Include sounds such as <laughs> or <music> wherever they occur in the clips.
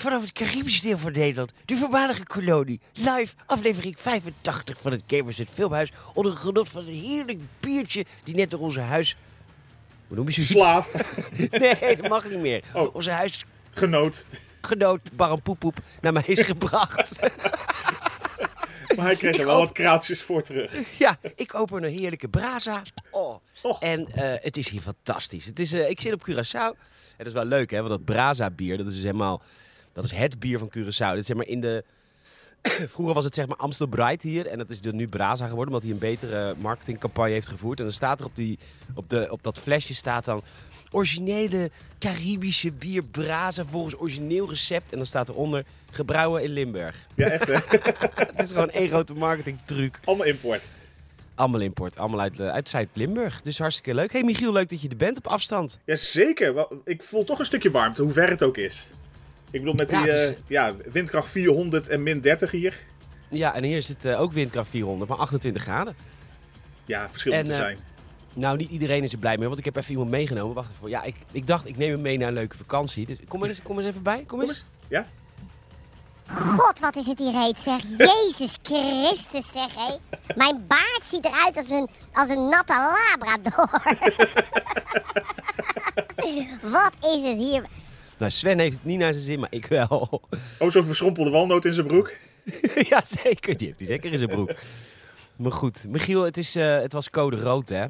vanaf het Caribische deel van Nederland, de voormalige kolonie. Live, aflevering 85 van het Gamers het Filmhuis. Onder het genot van een heerlijk biertje die net door onze huis... Hoe noem je zoiets? Slaaf, <laughs> Nee, dat mag niet meer. Oh. Onze huisgenoot genoot. Baran Poepoep naar mij is gebracht. <laughs> Maar hij kreeg er wel wat kraaltjes voor terug. ja, ik open een heerlijke braza. Oh. Och. En eh, het is hier fantastisch. Het is, eh, ik zit op Curaçao. Het is wel leuk, hè? Want dat braza bier, dat is dus helemaal... Dat is het bier van Curaçao. Dat is zeg maar in de... <clears throat> Vroeger was het zeg maar Amstel Bright hier. En dat is er nu Braza geworden. Omdat hij een betere marketingcampagne heeft gevoerd. En dan staat er op, die, op, de, op dat flesje staat dan... Originele Caribische bier Braza volgens origineel recept. En dan staat eronder... Gebrouwen in Limburg. Ja, echt hè. <laughs> Het is gewoon één grote marketingtruc. Allemaal import. Allemaal import. Allemaal uit, eh, uit Zuid-Limburg. Dus hartstikke leuk. Hey Michiel, leuk dat je er bent op afstand. Jazeker. Ik voel toch een stukje warmte, hoe ver het ook is. Ik bedoel, met die Ja, is- eh, ja, windkracht 400 en min 30 hier. Ja, en hier zit eh, ook windkracht 400, maar 28 graden. Ja, verschil En, moet er eh, zijn. Nou, niet iedereen is er blij mee, want ik heb even iemand meegenomen. Wacht even. Ja, ik, ik dacht, ik neem hem mee naar een leuke vakantie. Dus kom eens, kom eens even bij. Kom Kom eens. eens. Ja? God, wat is het hier heet, zeg. Jezus Christus, zeg, hé. Mijn baard ziet eruit als een, als een natte labrador. <laughs> wat is het hier... Nou, Sven heeft het niet naar zijn zin, maar ik wel. <laughs> Oh, zo'n verschrompelde walnoot in zijn broek. <laughs> ja, zeker. Die heeft hij zeker in zijn broek. Maar goed, Michiel, het, is, eh, het was code rood, hè?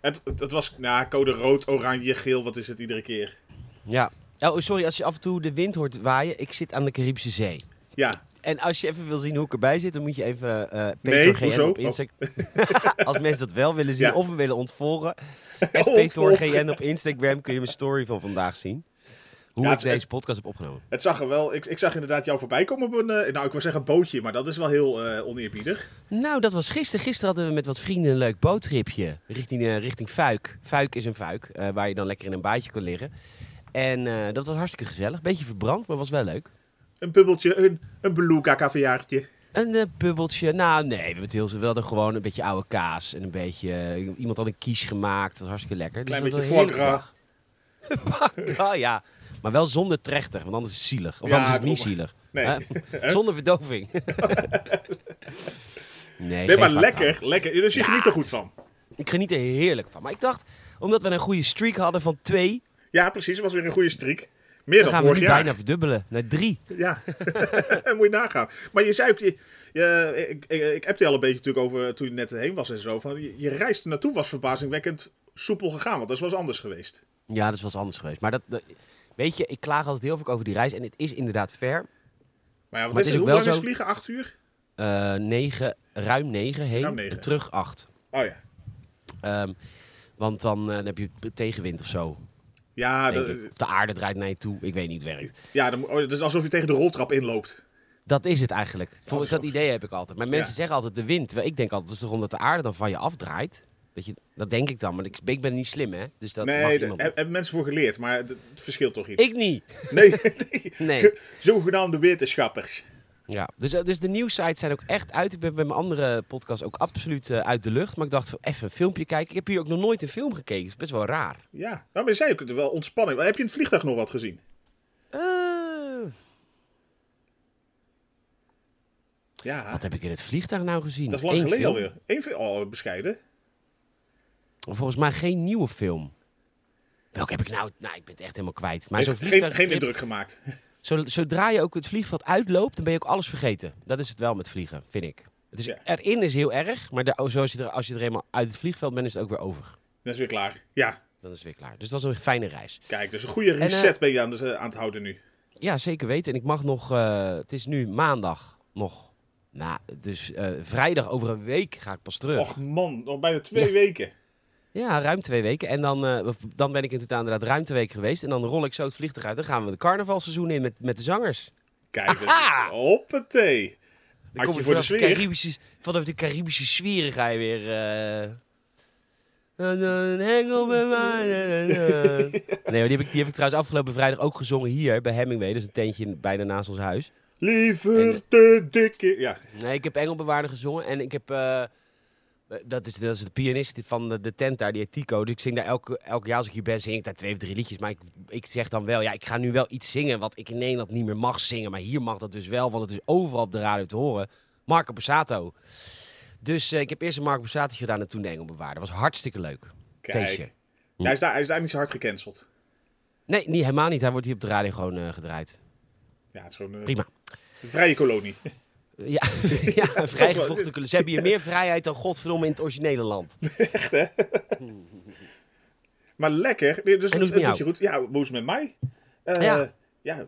Het, het was nou, code rood, oranje, geel, wat is het iedere keer? Ja. Oh, sorry, als je af en toe de wind hoort waaien. Ik zit aan de Caribische Zee. Ja, En als je even wil zien hoe ik erbij zit, dan moet je even eh Nee, Peter GN op Instagram. <laughs> als mensen dat wel willen zien Ja. of willen ontvolgen. Ontvolgen. Peter GN op Instagram kun je mijn story van vandaag zien. Hoe Ja, ik het- deze podcast heb opgenomen. het zag er wel. Ik, ik zag inderdaad jou voorbij komen op een. eh, nou, ik wil zeggen bootje, maar dat is wel heel eh, oneerbiedig. Nou, dat was gisteren. Gisteren hadden we met wat vrienden een leuk boottripje richting, eh, richting Fuik. Fuik is een fuik, waar je dan lekker in een baadje kan liggen. En dat was hartstikke gezellig. Beetje verbrand, maar was wel leuk. Een bubbeltje, een, een beluga caviaartje. Een eh, bubbeltje. Nou, nee, we hebben het heel we hadden gewoon een beetje oude kaas. En een beetje... iemand had een quiche gemaakt. Dat was hartstikke lekker. Klein dat was beetje. <laughs> Foie gras, ja. Maar wel zonder trechter, want anders is het zielig. Of Ja, anders is het niet zielig. Nee. <laughs> Zonder verdoving. <laughs> nee, Nee, maar lekker, lekker. Dus je geniet er goed van. Ik geniet er heerlijk van. Maar ik dacht, omdat we een goede streak hadden van twee... Ja, precies. Het was weer een goede streak. Meer dan dan gaan we bijna verdubbelen naar drie. Ja, <laughs> moet je nagaan. Maar je zei ook, je, je- ik, ik, ik appte je al een beetje natuurlijk over toen je net heen was en zo. Van, je, je reis er naartoe was verbazingwekkend soepel gegaan, want dat was anders geweest. Ja, dat was anders geweest. Maar dat, dat- weet je, ik klaag altijd heel veel over die reis. En het is inderdaad ver. Maar ja, wat Maar is het is ook wel lang is zo- vliegen? Acht uur? Eh negen, ruim negen heen Ruim negen. en terug acht. Oh ja. Ehm, want dan, eh, dan heb je tegenwind of zo. Ja, dat, ik. Of de aarde draait naar je toe. Ik weet niet het werkt. ja dan, oh, het is alsof je tegen de roltrap inloopt. Dat is het eigenlijk. Volgens zo. dat idee heb ik altijd. Maar mensen Ja. zeggen altijd de wind. Terwijl Ik denk altijd, het is toch omdat de aarde dan van je afdraait. Dat, je, dat denk ik dan. Maar ik, ik ben niet slim, hè? Dus dat mag nee, iemand. heb- hebben mensen voor geleerd, maar het, het verschilt toch iets. Ik niet. <laughs> Nee, <laughs> nee. <laughs> Nee. zogenaamde wetenschappers. Ja, dus, eh, dus de nieuwsites zijn ook echt uit. Ik ben bij mijn andere podcast ook absoluut eh, uit de lucht. Maar ik dacht, even een filmpje kijken. Ik heb hier ook nog nooit een film gekeken. Dat is best wel raar. Ja, nou, maar je zei ook wel ontspanning. Heb je in het vliegtuig nog wat gezien? Eh, Ja, wat heb ik in het vliegtuig nou gezien? dat is lang Eén geleden film. alweer. Eén film, oh, bescheiden. Volgens mij geen nieuwe film. Welke heb ik nou? Nou, ik ben het echt helemaal kwijt. Maar zo'n Heeft geen, geen indruk gemaakt. <laughs> zo, zodra je ook het vliegveld uitloopt, dan ben je ook alles vergeten. Dat is het wel met vliegen, vind ik. Het is, Ja. Erin is heel erg, maar de, zoals je er, als je er eenmaal uit het vliegveld bent, is het ook weer over. Dat is weer klaar. Ja, Dan is het weer klaar. Dus dat was een fijne reis. kijk, dus een goede eh, reset ben je aan, de, aan het houden nu. Ja, zeker weten. En ik mag nog, eh, het is nu maandag nog. Nou, dus eh, vrijdag over een week ga ik pas terug. Och man, nog bijna twee Ja. weken. Ja, ruim twee weken. En dan, eh, dan ben ik in totaal inderdaad ruim twee weken geweest. En dan rol ik zo het vliegtuig uit. Dan gaan we de carnavalseizoen in met, met de zangers. Kijk, Aha! hoppatee. Dan kom je voor de vanaf sfeer? Caribische, vanaf de Caribische sferen ga je weer... mij. <laughs> Nee, maar die heb, ik, die heb ik trouwens afgelopen vrijdag ook gezongen hier bij Hemingway. Dus een tentje bijna naast ons huis. Liever En- te dikke... Ja, Nee, ik heb Engelbewaarder gezongen en ik heb... Eh, Dat is, dat is de pianist van de, de tent daar, die Tico. Dus ik zing daar elke, elk jaar als ik hier ben, zing ik daar twee of drie liedjes. Maar ik, ik zeg dan wel, ja, ik ga nu wel iets zingen wat ik in Nederland niet meer mag zingen. Maar hier mag dat dus wel, want het is overal op de radio te horen. Marco Borsato. Dus eh, ik heb eerst een Marco Borsato gedaan en toen de Engelbewaarder. Dat was hartstikke leuk. Feestje. Kijk. Ja, hij, is daar, hij is daar niet zo hard gecanceld. Nee, niet, helemaal niet. Hij wordt hier op de radio gewoon eh, gedraaid. Ja, het is gewoon eh, Prima. een vrije kolonie. <laughs> Ja, ja vrijgevochten kleur. Ze hebben hier meer vrijheid dan godverdomme in het originele land. <laughs> Maar lekker. Dus En hoe is het goed. Ja, hoe is het met mij? Eh, Ja. ja.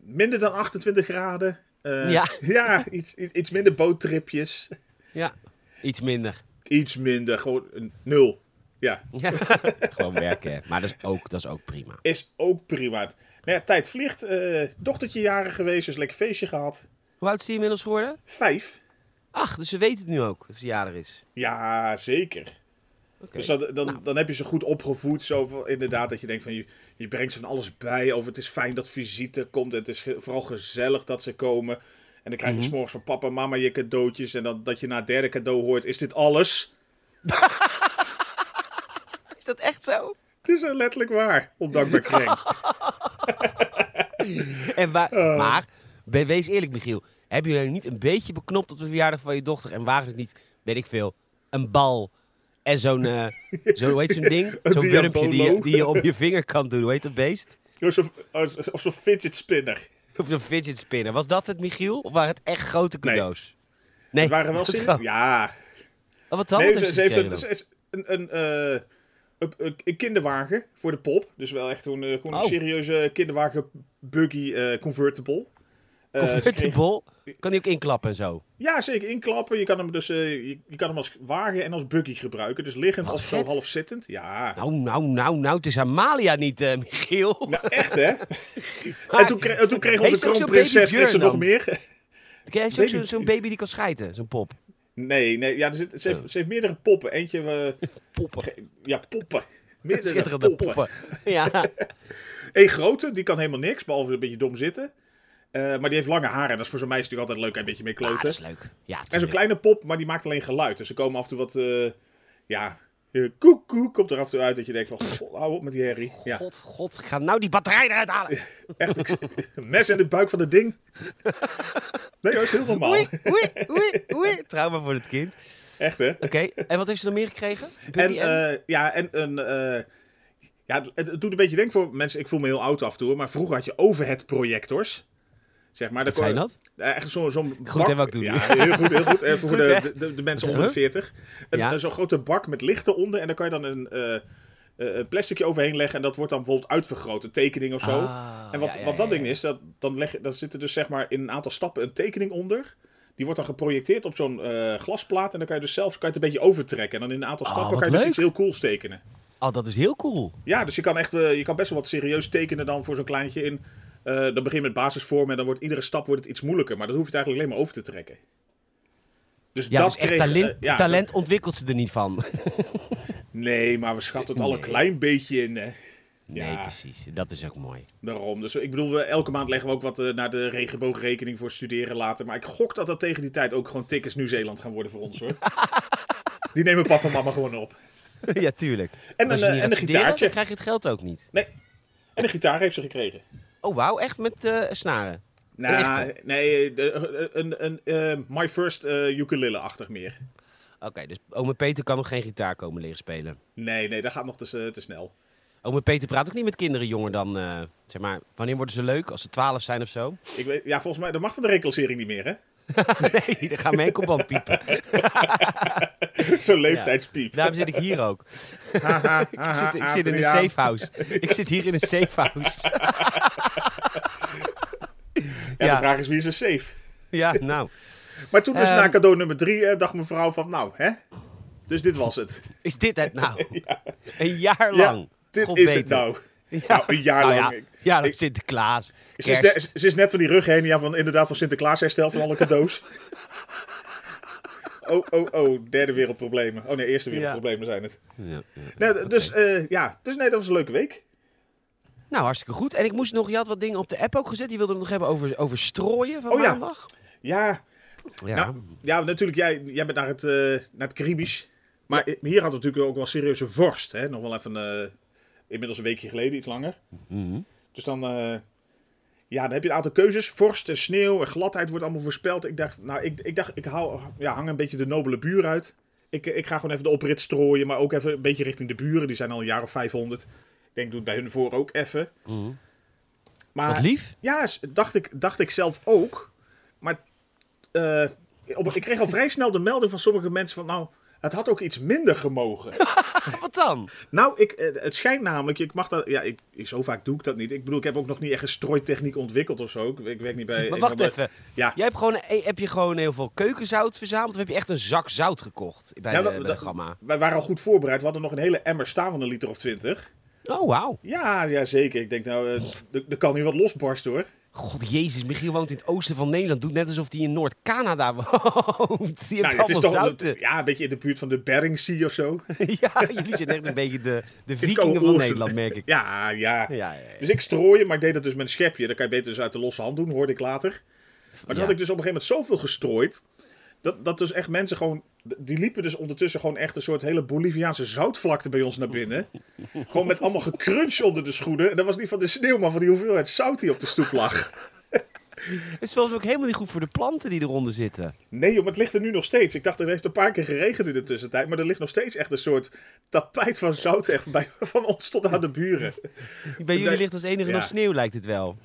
Minder dan 28 graden. Eh, Ja. <laughs> ja iets, iets iets minder boottripjes. Ja, iets minder. Iets minder, gewoon een nul. Ja, Ja. gewoon werken. Maar dat is ook, dat is ook prima. is ook prima. Nou ja, tijd vliegt. eh, dochtertje jaren geweest, dus lekker feestje gehad. Hoe oud is hij inmiddels geworden? Vijf. Ach, dus ze weten het nu ook dat ze jarig is. Ja, zeker. Dus dan, dan, Nou. dan heb je ze goed opgevoed. Zo inderdaad, dat je denkt van je, je brengt ze van alles bij. Over het is fijn dat visite komt. En het is ge- vooral gezellig dat ze komen. En dan krijg je Mhm. s s'morgens van papa en mama je cadeautjes. En dan dat je na het derde cadeau hoort: is dit alles? <laughs> Is dat echt zo? Het is letterlijk waar. Ondankbaar kring. <laughs> En waar, Oh. Maar, wees eerlijk Michiel. Hebben jullie niet een beetje beknopt op de verjaardag van je dochter? En waren het niet, weet ik veel, een bal en zo'n, eh <laughs> zo, hoe heet zo'n ding? Een Zo'n wurmpje die je, die je op je vinger kan doen. Hoe heet dat beest? Of zo'n of zo'n fidget spinner. Of zo'n fidget spinner. Was dat het, Michiel? Of waren het echt grote cadeaus? Nee. Het waren wel serieus. gewoon- Ja. Oh, wat dan? Nee, ze, heeft ze heeft een, ze een, een, eh, een, een- een kinderwagen voor de pop. Dus wel echt gewoon, eh, gewoon Oh. een serieuze kinderwagen buggy eh, convertible. Eh, kreeg- Convertible? Kan die ook inklappen en zo? Ja, zeker inklappen. Je kan hem dus eh, je, je kan hem als wagen en als buggy gebruiken. Dus liggend Wat of zo half zittend. Ja. Nou, nou, nou, nou. Het is Amalia niet, eh, Michiel. Nou, echt hè? <laughs> En toen, kreeg, en toen kreeg onze kroonprinses kreeg ze nog meer. Jij zo'n baby- zo, zo'n baby die kan schijten? Zo'n pop. Nee, nee. Ja, er zit, ze, Oh. heeft, ze heeft meerdere poppen. Eentje, <laughs> Poppen. ja, poppen. <laughs> Meerdere Schitterende poppen. Ja. Eén grote, die kan helemaal niks, behalve een beetje dom zitten. Eh, maar die heeft lange haren. Dat is voor zo'n meisje natuurlijk altijd leuk, een beetje mee Ah, kloten. dat is leuk. Ja, en zo'n kleine pop, maar die maakt alleen geluid. Dus ze komen af en toe wat, eh, ja, eh, koek koek komt er af en toe uit dat je denkt van, god, hou op met die herrie. Ja, God, god, ga nou die batterij eruit halen. <laughs> echt, <laughs> mes in de buik van het ding. <laughs> Nee, dat is heel normaal. Oei, oei, oei, oei. Trauma voor het kind. Echt, hè? Oké, en wat heeft ze nog meer gekregen? En, eh, ja, en een... ja, het, het doet een beetje denken voor mensen... Ik voel me heel oud af en toe, maar vroeger had je overhead projectors. Zeg maar. Wat zijn dat? Echt zo'n zo'n Goed, hè, wat ik doe Ja, heel goed, heel goed. <laughs> En voor Goed, de, de, de, mensen onder de 40. Een, Ja. zo'n grote bak met lichten onder. En dan kan je dan een, eh eh, een plasticje overheen leggen. En dat wordt dan bijvoorbeeld uitvergroot. Een tekening of zo. Ah, en wat, ja, ja, wat dat ja, ding is, dat, dan, leg, dan zit er dus zeg maar in een aantal stappen een tekening onder. Die wordt dan geprojecteerd op zo'n eh, glasplaat. En dan kan je dus zelf kan je het een beetje overtrekken. En dan in een aantal Oh, stappen kan je dus iets heel cools tekenen. Oh, dat is heel cool. Ja, dus je kan echt je kan best wel wat serieus tekenen dan voor zo'n kleintje in. Eh, dan begin je met basisvormen en dan wordt iedere stap wordt het iets moeilijker. Maar dat hoef je eigenlijk alleen maar over te trekken. Dus Ja, dat dus echt kreeg, talent, eh, ja, talent ontwikkelt ze er niet van. <laughs> nee, maar we schatten het al een Nee. klein beetje in. Hè. Nee, Ja. precies. Dat is ook mooi. Daarom. Dus ik bedoel, we- elke maand leggen we ook wat eh, naar de regenboogrekening voor studeren later. Maar ik gok dat dat tegen die tijd ook gewoon tickets Nieuw-Zeeland gaan worden voor ons hoor. <laughs> Die nemen papa en mama gewoon op. ja, tuurlijk. En een, en een gitaartje. dan krijg je het geld ook niet. Nee. En een gitaar heeft ze gekregen. Oh, wauw. Echt met eh, snaren? Nou, nee, de, een, een, eh, My First eh, Ukulele-achtig meer. Oké, dus ome Peter kan nog geen gitaar komen leren spelen. Nee, nee, dat gaat nog te, te snel. Ome Peter praat ook niet met kinderen jonger dan, zeg maar, wanneer worden ze leuk? Als ze twaalf zijn of zo? Ik weet, ja, volgens mij, dat mag van de reclassering niet meer, hè? <laughs> nee, dan gaat mijn enkelband piepen. <laughs> Zo'n leeftijdspiep. Daarom zit ik hier ook. <laughs> Ik zit, ik zit in een safe house. Ik zit hier in een safe house. Ja, Ja. de vraag is wie is er safe? ja, nou. Maar toen dus Ehm. na cadeau nummer drie eh, dacht mevrouw van, nou, hè? Dus dit was het. Is dit het nou? Een jaar Ja, lang. dit God is het nou. Ja. Nou, een jaar Nou lang. Ja, Ik- ja, dan ik- Sinterklaas. Ze is, net, ze is net van die rughenia van inderdaad van Sinterklaas herstel van alle cadeaus. <laughs> Oh, oh, oh, derde wereldproblemen. Oh nee, eerste wereldproblemen zijn het. Ja, ja. Nee, dus, eh, ja, dus nee, dat was een leuke week. Nou, hartstikke goed. En ik moest nog, je had wat dingen op de app ook gezet. Die wilde het nog hebben over, over strooien van Oh ja. maandag. Ja, Ja. Nou, ja, natuurlijk, jij, jij bent naar het, eh, naar het Caribisch. Maar hier had het natuurlijk ook wel serieuze vorst. Hè? Nog wel even, eh, inmiddels een weekje geleden, iets langer. Mhm. Dus dan, eh, ja, dan heb je een aantal keuzes. Vorst en sneeuw en gladheid wordt allemaal voorspeld. Ik dacht, nou, ik, ik dacht, ik hou, ja, hang een beetje de nobele buur uit. Ik, ik ga gewoon even de oprit strooien, maar ook even een beetje richting de buren. Die zijn al een jaar of 500. Ik denk, doe het bij hun voor ook even. Mhm. Maar, Wat lief. ja, dacht ik, dacht ik zelf ook. Maar eh, op, ik kreeg al vrij snel de melding van sommige mensen van... Nou, het had ook iets minder gemogen. <laughs> Wat dan? nou, ik, eh, het schijnt namelijk... Ik mag dat... Ja, ik, ik- zo vaak doe ik dat niet. Ik bedoel, ik heb ook nog niet echt een strooitechniek ontwikkeld of zo. Ik, ik werk niet bij... Maar wacht even. Ja. Jij hebt gewoon, eh, heb je gewoon heel veel keukenzout verzameld? Of heb je echt een zak zout gekocht bij, Ja, de, dat- bij de dat- gamma? Wij waren al goed voorbereid. We hadden nog een hele emmer staan van een liter of twintig. Oh, wauw. Ja, ja, zeker. Ik denk, nou, eh, er er kan nu wat losbarsten hoor. God jezus, Michiel woont in het oosten van Nederland. Doet net alsof hij in Noord-Canada <laughs> woont. Die Nou, het is toch zouten. ja, een beetje in de buurt van de Bering Sea of zo. <laughs> ja, jullie zijn echt een beetje de, de <laughs> Ik vikingen van. Nederland, merk ik. Ja, ja. Ja, ja, ja. Dus ik strooien, maar ik deed dat dus met een schepje. Dat kan je beter dus uit de losse hand doen, hoorde ik later. Maar toen Ja. had ik dus op een gegeven moment zoveel gestrooid. Dat, dat dus echt mensen gewoon. Die liepen dus ondertussen gewoon echt een soort hele Boliviaanse zoutvlakte bij ons naar binnen. gewoon met allemaal gecrunch onder de schoenen. En dat was niet van de sneeuw, maar van die hoeveelheid zout die op de stoep lag. <laughs> Het is volgens mij ook helemaal niet goed voor de planten die eronder zitten. Nee, joh, maar het ligt er nu nog steeds. Ik dacht, er heeft een paar keer geregend in de tussentijd. Maar er ligt nog steeds echt een soort tapijt van zout echt bij, <laughs> van ons tot aan de buren. Bij jullie ligt als enige Ja. nog sneeuw, lijkt het wel.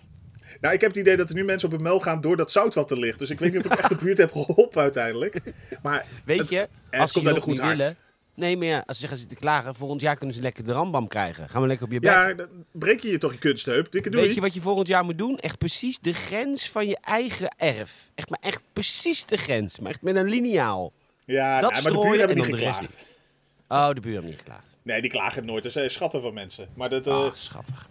Nou, ik heb het idee dat er nu mensen op hun mel gaan door dat zout wat er ligt. Dus ik weet niet of ik echt de buurt heb geholpen uiteindelijk. Maar Weet het- je, het als ze komt uit een goed hart. willen... Nee, maar ja, als ze gaan zitten klagen, volgend jaar kunnen ze lekker de rambam krijgen. Gaan we lekker op je bek. ja, dan breek je je toch je kunstheup. Dikke doei. Weet je wat je volgend jaar moet doen? Echt precies de grens van je eigen erf. Echt, maar echt precies de grens. Maar echt met een liniaal. ja, dat nou, maar de buren hebben en niet geklaagd. Oh, de buren hebben niet geklaagd. Nee, die klagen nooit. Dat zijn schatten van mensen. Maar dat, Ah, schattig.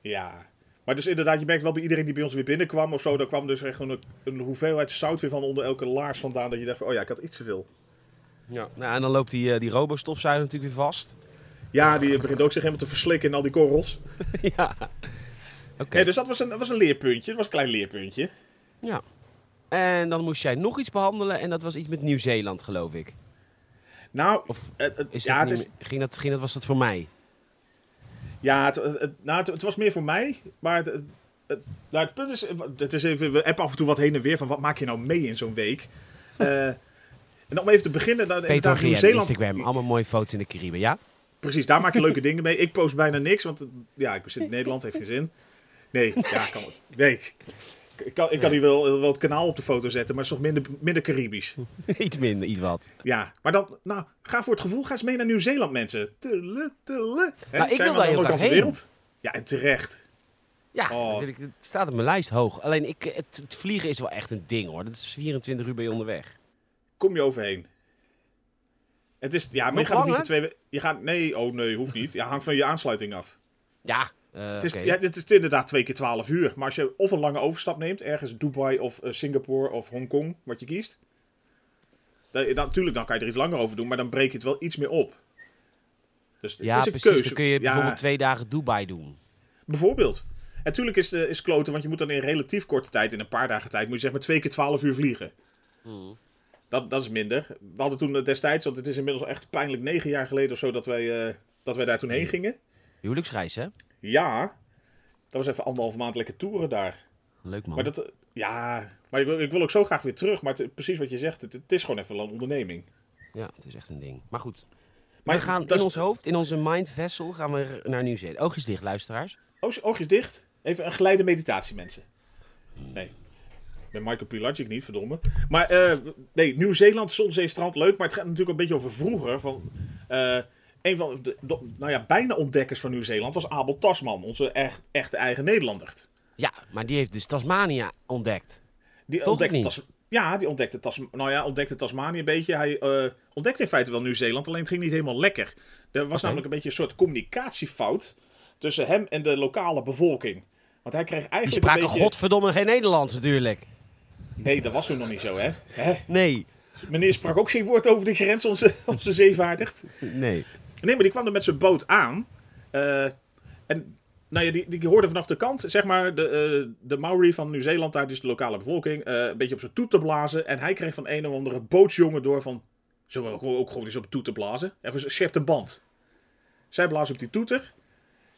ja. Maar dus inderdaad, je merkt wel bij iedereen die bij ons weer binnenkwam of zo. Daar kwam dus echt een, een hoeveelheid zout weer van onder elke laars vandaan. Dat je dacht van, oh ja, ik had iets te veel. Ja. Nou, en dan loopt die, eh, die robostofzuiger natuurlijk weer vast. Ja, die begint ook zich helemaal te verslikken in al die korrels. <laughs> ja. Oké. Dus dat was, een, dat was een leerpuntje. Dat was een klein leerpuntje. Ja. En dan moest jij nog iets behandelen en dat was iets met Nieuw-Zeeland, geloof ik. Nou, Of ja, het is, ging dat, ging dat, was dat voor mij? Ja, het, het, nou, het, het was meer voor mij. Maar het, nou, punt is, het is even, we appen af en toe wat heen en weer van wat maak je nou mee in zo'n week. <laughs> Eh, en om even te beginnen, dan, Peter Nieuw-Zeeland. Instagram, allemaal mooie foto's in de Cariben, ja? Precies, daar maak je leuke <laughs> dingen mee. Ik post bijna niks, want ja, ik zit in Nederland, heeft geen zin. Nee, ja, kan, nee. Ik- kan, ik kan hier wel, wel het kanaal op de foto zetten, maar het is toch minder, minder Caribisch. <laughs> iets minder, iets wat. Ja, maar dan, nou, ga voor het gevoel, ga eens mee naar Nieuw-Zeeland, mensen. Tulle, tulle. Hè, Nou, ik wil daar heel graag heen. Ja, en terecht. Ja, Oh. ik, het staat op mijn lijst hoog. Alleen ik, het, het vliegen is wel echt een ding hoor. Dat is 24 uur je onderweg. Kom je overheen. Het is, ja, maar je gaat niet voor twee we- Je gaat, nee, oh nee, hoeft niet. Ja, hangt van je aansluiting af. Ja, Het is, ja, het is inderdaad twee keer twaalf uur. Maar als je of een lange overstap neemt, ergens Dubai of eh, Singapore of Hongkong, wat je kiest. Dan, dan, natuurlijk, dan kan je er iets langer over doen, maar dan breek je het wel iets meer op. Dus het ja is een precies. keuze. Dan kun je Ja, bijvoorbeeld twee dagen Dubai doen. Bijvoorbeeld. En natuurlijk is, de, is kloten, want je moet dan in relatief korte tijd, in een paar dagen tijd, moet je zeg maar twee keer twaalf uur vliegen. Hmm. Dat, dat is minder. We hadden toen eh, destijds, want het is inmiddels echt pijnlijk negen jaar geleden of zo, dat wij, eh, dat wij daar toen heen gingen. Huwelijksreis hè? Ja, dat was even anderhalve maand lekker toeren daar. Leuk man. Maar dat, ja, maar ik wil, ik wil ook zo graag weer terug. Maar het- precies wat je zegt, het, het is gewoon even een onderneming. Ja, het is echt een ding. Maar goed. Maar we gaan in ons hoofd, in onze mind vessel, gaan we naar Nieuw-Zeeland. Oogjes dicht, luisteraars. Oog- Oogjes dicht. Even een geleide meditatie, mensen. Nee. Bij Michael Pilagic niet, verdomme. Maar eh, nee, Nieuw-Zeeland, zon, zee, strand, leuk. Maar het gaat natuurlijk een beetje over vroeger. Van, eh, een van de, de- nou ja, bijna ontdekkers van Nieuw-Zeeland was Abel Tasman. Onze echt, echte eigen Nederlander. Ja, maar die heeft dus Tasmania ontdekt. Die Toch ontdekte niet? Tas- ja, die ontdekte, Tas nou ja, ontdekte Tasmanië een beetje. Hij eh, ontdekte in feite wel Nieuw-Zeeland, alleen het ging niet helemaal lekker. Er was namelijk een beetje een soort communicatiefout tussen hem en de lokale bevolking. Want hij kreeg Die eigenlijk spraken een beetje... godverdomme geen Nederlands natuurlijk. Nee, dat was toen nog niet zo, hè? hè? Nee. Meneer sprak ook geen woord over de grens, onze, <laughs> onze zeevaardigd. Nee. Nee, maar die kwam er met zijn boot aan. eh, en nou ja, die, die hoorde vanaf de kant, zeg maar, de, eh, de Maori van Nieuw-Zeeland, daar dus de lokale bevolking, eh, een beetje op zijn toet te blazen. En hij kreeg van een of andere bootsjongen door van, zullen we ook, ook gewoon eens op toet te blazen? Even schept een band. Zij blazen op die toeter.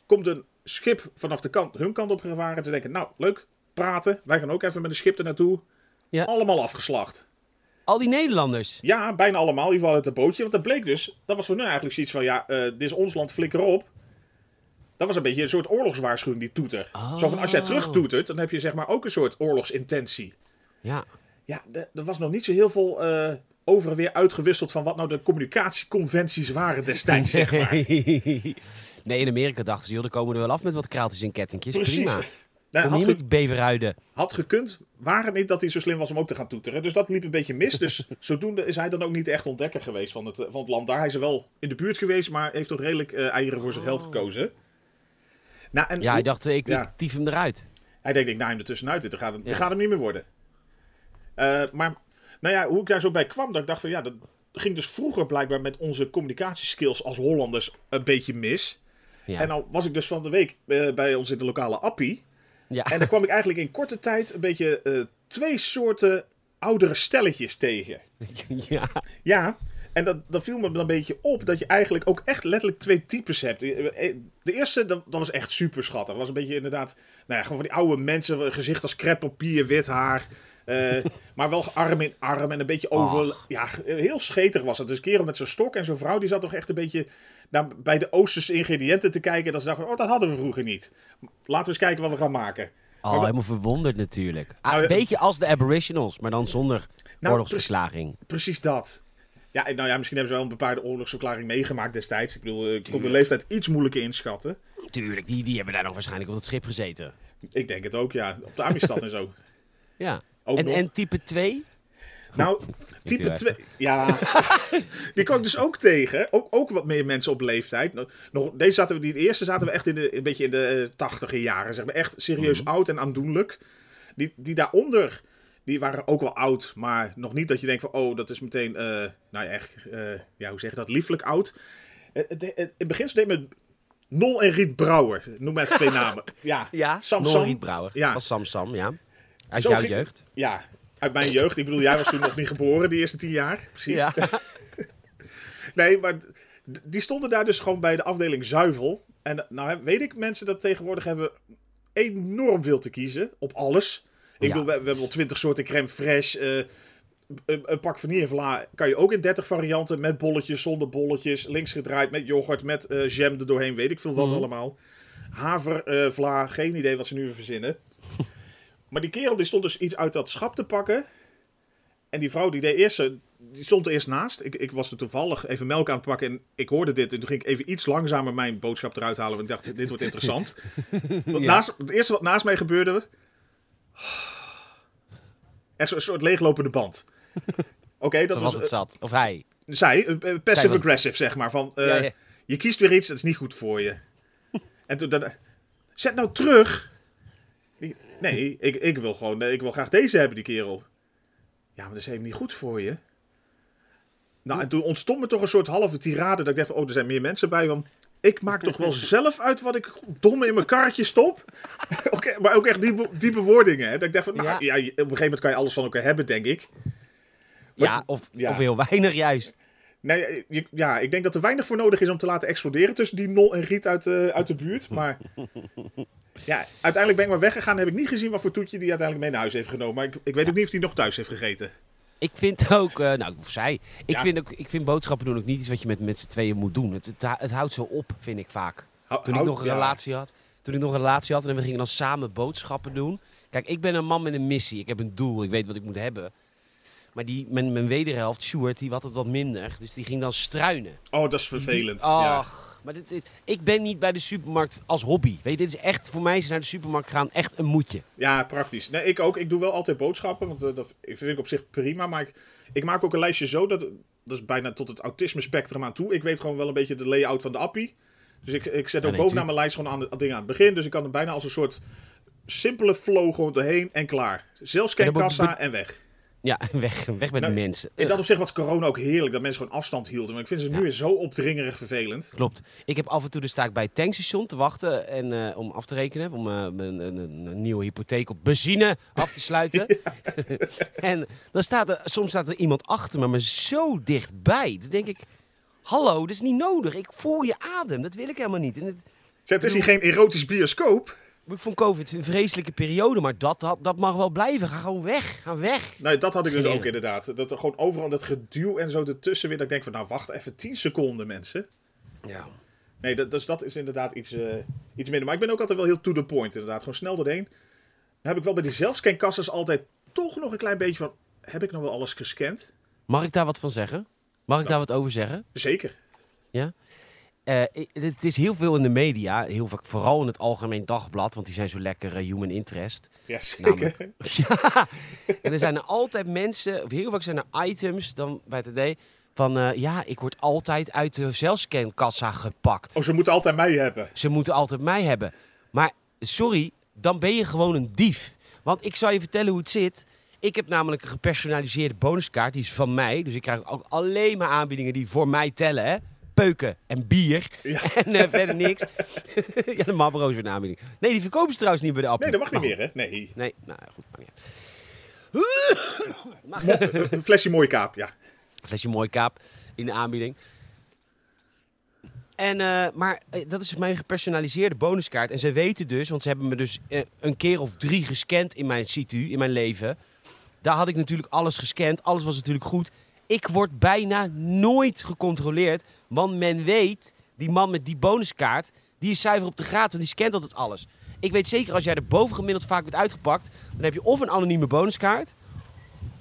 Komt een schip vanaf de kant, hun kant op gevaren. Ze denken, nou, leuk, praten. Wij gaan ook even met een schip er naartoe. Ja. Allemaal afgeslacht. Al die Nederlanders. Ja, bijna allemaal, in ieder geval uit het bootje. Want dat bleek dus, dat was voor hun eigenlijk zoiets van, ja, eh, dit is ons land, flikker op. Dat was een beetje een soort oorlogswaarschuwing, die toeter. Zo van, als jij Oh. terug toetert, dan heb je zeg maar ook een soort oorlogsintentie. Ja. Ja, er was nog niet zo heel veel eh, over en weer uitgewisseld van wat nou de communicatieconventies waren destijds, zeg maar. <laughs> nee, in Amerika dachten ze, joh, dan komen we er wel af met wat kraaltjes en kettingjes. Precies. Prima. Nee, had, hier ge- met die beverhuiden. had gekund, waren niet dat hij zo slim was om ook te gaan toeteren. Dus dat liep een beetje mis. Dus <laughs> zodoende is hij dan ook niet echt ontdekker geweest van het, eh, van het land daar. Hij is er wel in de buurt geweest, maar heeft toch redelijk eh, eieren voor zijn geld gekozen. Nou, en Ja, hij dacht, ik, Ja. ik tief hem eruit. Hij denkt, ik naai hem er tussenuit. Dit gaat, hem- Ja. gaat hem niet meer worden. Eh, maar, nou ja, hoe ik daar zo bij kwam, dat ik dacht van ja, dat ging dus vroeger blijkbaar met onze communicatieskills als Hollanders een beetje mis. Ja. En nou was ik dus van de week bij ons in de lokale appie. Ja. En daar kwam ik eigenlijk in korte tijd een beetje eh, twee soorten oudere stelletjes tegen. <laughs> ja. Ja, en dat, dat viel me dan een beetje op dat je eigenlijk ook echt letterlijk twee types hebt. Eh, De eerste, dat, dat was echt super schattig. Dat was een beetje inderdaad, nou ja, gewoon van die oude mensen, gezicht als kreppapier, wit haar. eh, <laughs> maar wel arm in arm en een beetje over. Ja, heel schetig was het. Dus een kerel met zo'n stok en zo'n vrouw, die zat toch echt een beetje naar, bij de Oosterse ingrediënten te kijken. Dat ze dachten, oh, dat hadden we vroeger niet. Laten we eens kijken wat we gaan maken. Oh, wat- helemaal verwonderd natuurlijk. Ah, Nou, een beetje als de Aboriginals, maar dan zonder Nou, oorlogsverslaging. Precies dat. Ja, nou ja, misschien hebben ze wel een bepaalde oorlogsverklaring meegemaakt destijds. Ik bedoel, eh, ik kon de leeftijd iets moeilijker inschatten. Tuurlijk, die, die hebben daar nog waarschijnlijk op het schip gezeten. Ik denk het ook, ja. Op de Amistad en zo. <laughs> Ja. Ook En, nog. en type 2? Nou, type wel 2. Ja, <laughs> die kwam ik dus ook tegen. Ook, ook wat meer mensen op leeftijd. Nog- deze zaten we, die eerste zaten we echt in de, een beetje in de eh, tachtiger jaren. Zeg maar. Echt serieus Mhm. oud en aandoenlijk. Die, die daaronder, die waren ook wel oud. Maar nog niet dat je denkt van, oh, dat is meteen, eh, nou ja, echt, eh, ja, hoe zeg je dat, lieflijk oud. In het begin deed me Nol en Riet Brouwer. Noem maar even twee <laughs> namen. Ja, Ja, Sam Nol Sam. Rietbrouwer. Ja. Was Sam Sam, ja. Uit Zo jouw ging- jeugd. Ja, uit mijn jeugd. Ik bedoel, jij was toen nog niet geboren, die eerste tien jaar. Precies. <laughs> Nee, maar die stonden daar dus gewoon bij de afdeling zuivel. En nou weet ik, mensen dat tegenwoordig hebben enorm veel te kiezen op alles. Ik Ja. bedoel, we, we hebben wel twintig soorten crème fraîche. eh, een, een pak vanillevla kan je ook in 30 varianten. Met bolletjes, zonder bolletjes. Links gedraaid, met yoghurt, met eh jam er doorheen. Weet ik veel wat Mhm. allemaal. Haver, eh, vla, geen idee wat ze nu weer verzinnen. Maar die kerel die stond dus iets uit dat schap te pakken. En die vrouw die deed eerst, eh, die stond er eerst naast. Ik, ik was er toevallig even melk aan het pakken en ik hoorde dit. En toen ging ik even iets langzamer mijn boodschap eruit halen. Want ik dacht, dit wordt <laughs> interessant. Want Ja. naast, het eerste wat naast mij gebeurde... Echt zo'n soort leeglopende band. Oké, dat Dat was was... het zat. Of hij. zij, eh, Zij passive-aggressive zeg maar. Van, eh, Ja, ja. je kiest weer iets, dat is niet goed voor je. en toen... Dan, zet nou terug! Die- Nee, ik, ik wil gewoon... eh, Ik wil graag deze hebben, die kerel. Ja, maar dat is helemaal niet goed voor je. Nou, en toen ontstond me toch een soort halve tirade. Dat ik dacht van, oh, er zijn meer mensen bij. Want ik maak toch wel <laughs> zelf uit wat ik domme in mijn karretje stop. <laughs> Oké, maar ook echt diepe, diepe woordingen. Hè? Dat ik dacht van, nou, Ja. ja. op een gegeven moment kan je alles van elkaar hebben, denk ik. Maar- Ja, of, ja. of heel weinig juist. Nee, je- ja, ik denk dat er weinig voor nodig is om te laten exploderen tussen die Nol en Riet uit de, uit de buurt. Maar <laughs> ja, uiteindelijk ben ik maar weggegaan en heb ik niet gezien wat voor toetje die uiteindelijk mee naar huis heeft genomen. Maar ik, ik weet ook niet of hij nog thuis heeft gegeten. Ik vind ook, eh, nou, of zij. Ik, Ja. vind ook, ik vind boodschappen doen ook niet iets wat je met, met z'n tweeën moet doen. Het, het, het houdt zo op, vind ik vaak. Toen ik nog een ja. relatie had. Toen ik nog een relatie had en we gingen dan samen boodschappen doen. Kijk, ik ben een man met een missie. Ik heb een doel. Ik weet wat ik moet hebben. Maar die, mijn, mijn wederhelft, Sjoerd, die had het wat minder. Dus die ging dan struinen. Oh, dat is vervelend. Die-. Ach, maar dit, is- ik ben niet bij de supermarkt als hobby. Weet je, dit is echt, voor mij is naar de supermarkt gaan echt een moedje. ja, praktisch. Nee, ik ook. Ik doe wel altijd boodschappen, want eh, dat vind ik op zich prima. Maar ik, ik maak ook een lijstje zo, dat, dat is bijna tot het autisme spectrum aan toe. Ik weet gewoon wel een beetje de layout van de appie. Dus ik, ik zet Ja, ook bovenaan mijn lijst gewoon aan, dingen aan het begin. Dus ik kan er bijna als een soort simpele flow gewoon doorheen en klaar. En moet- kassa en weg. Ja, <laughs> weg, weg met Nou, de mensen. In dat opzicht was corona ook heerlijk, dat mensen gewoon afstand hielden. Maar ik vind ze nu Ja. weer zo opdringerig vervelend. Klopt. Ik heb af en toe de sta ik bij het tankstation te wachten en, eh, om af te rekenen. Om eh, een, een, een nieuwe hypotheek op benzine af te sluiten. <laughs> <laughs> en dan staat er, soms staat er iemand achter me, maar zo dichtbij. Dan denk ik, hallo, dat is niet nodig. Ik voel je adem. Dat wil ik helemaal niet. En het, Zeg, het is hier geen erotisch bioscoop. Ik vond COVID een vreselijke periode, maar dat, dat, dat mag wel blijven. Ga gewoon weg. Ga weg. Nee, dat had ik dus Scheren. ook inderdaad. Dat er gewoon overal dat geduw en zo ertussen weer. Dat ik denk van, nou wacht even 10 seconden mensen. Ja. Nee, dat, dus dat is inderdaad iets, eh, iets minder. Maar ik ben ook altijd wel heel to the point inderdaad. Gewoon snel doorheen. Dan heb ik wel bij die zelfscankassas altijd toch nog een klein beetje van... Heb ik nog wel alles gescand? Mag ik daar wat van zeggen? Mag ik daar wat over zeggen? Zeker. Eh, i- het is heel veel in de media, heel vaak, vooral in het Algemeen Dagblad, want die zijn zo lekker eh, human interest. Ja, zeker. Namelijk- <laughs> Ja, en er zijn er altijd mensen, of heel vaak zijn er items dan bij het TD van, eh, ja, ik word altijd uit de zelfscankassa gepakt. Oh, ze moeten altijd mij hebben. Ze moeten altijd mij hebben. Maar sorry, dan ben je gewoon een dief. Want ik zal je vertellen hoe het zit. Ik heb namelijk een gepersonaliseerde bonuskaart, die is van mij. Dus ik krijg ook alleen maar aanbiedingen die voor mij tellen, hè. Peuken en bier. Ja. <laughs> En eh, verder niks. <laughs> ja, de Marlboro is weer een aanbieding. Nee, die verkopen ze trouwens niet bij de appie. Nee, dat mag niet Maar meer, hè? Nee. Nee, nou goed. maakt niet uit. <laughs> Een flesje mooie kaap, ja. Flesje mooi kaap in de aanbieding. En, eh, maar eh, dat is mijn gepersonaliseerde bonuskaart. En ze weten dus, want ze hebben me dus een keer of drie gescand in mijn situ, in mijn leven. Daar had ik natuurlijk alles gescand. Alles was natuurlijk goed. Ik word bijna nooit gecontroleerd. Want men weet, die man met die bonuskaart, die is zuiver op de graad. En die scant altijd alles. Ik weet zeker, als jij er bovengemiddeld vaak wordt uitgepakt, dan heb je of een anonieme bonuskaart.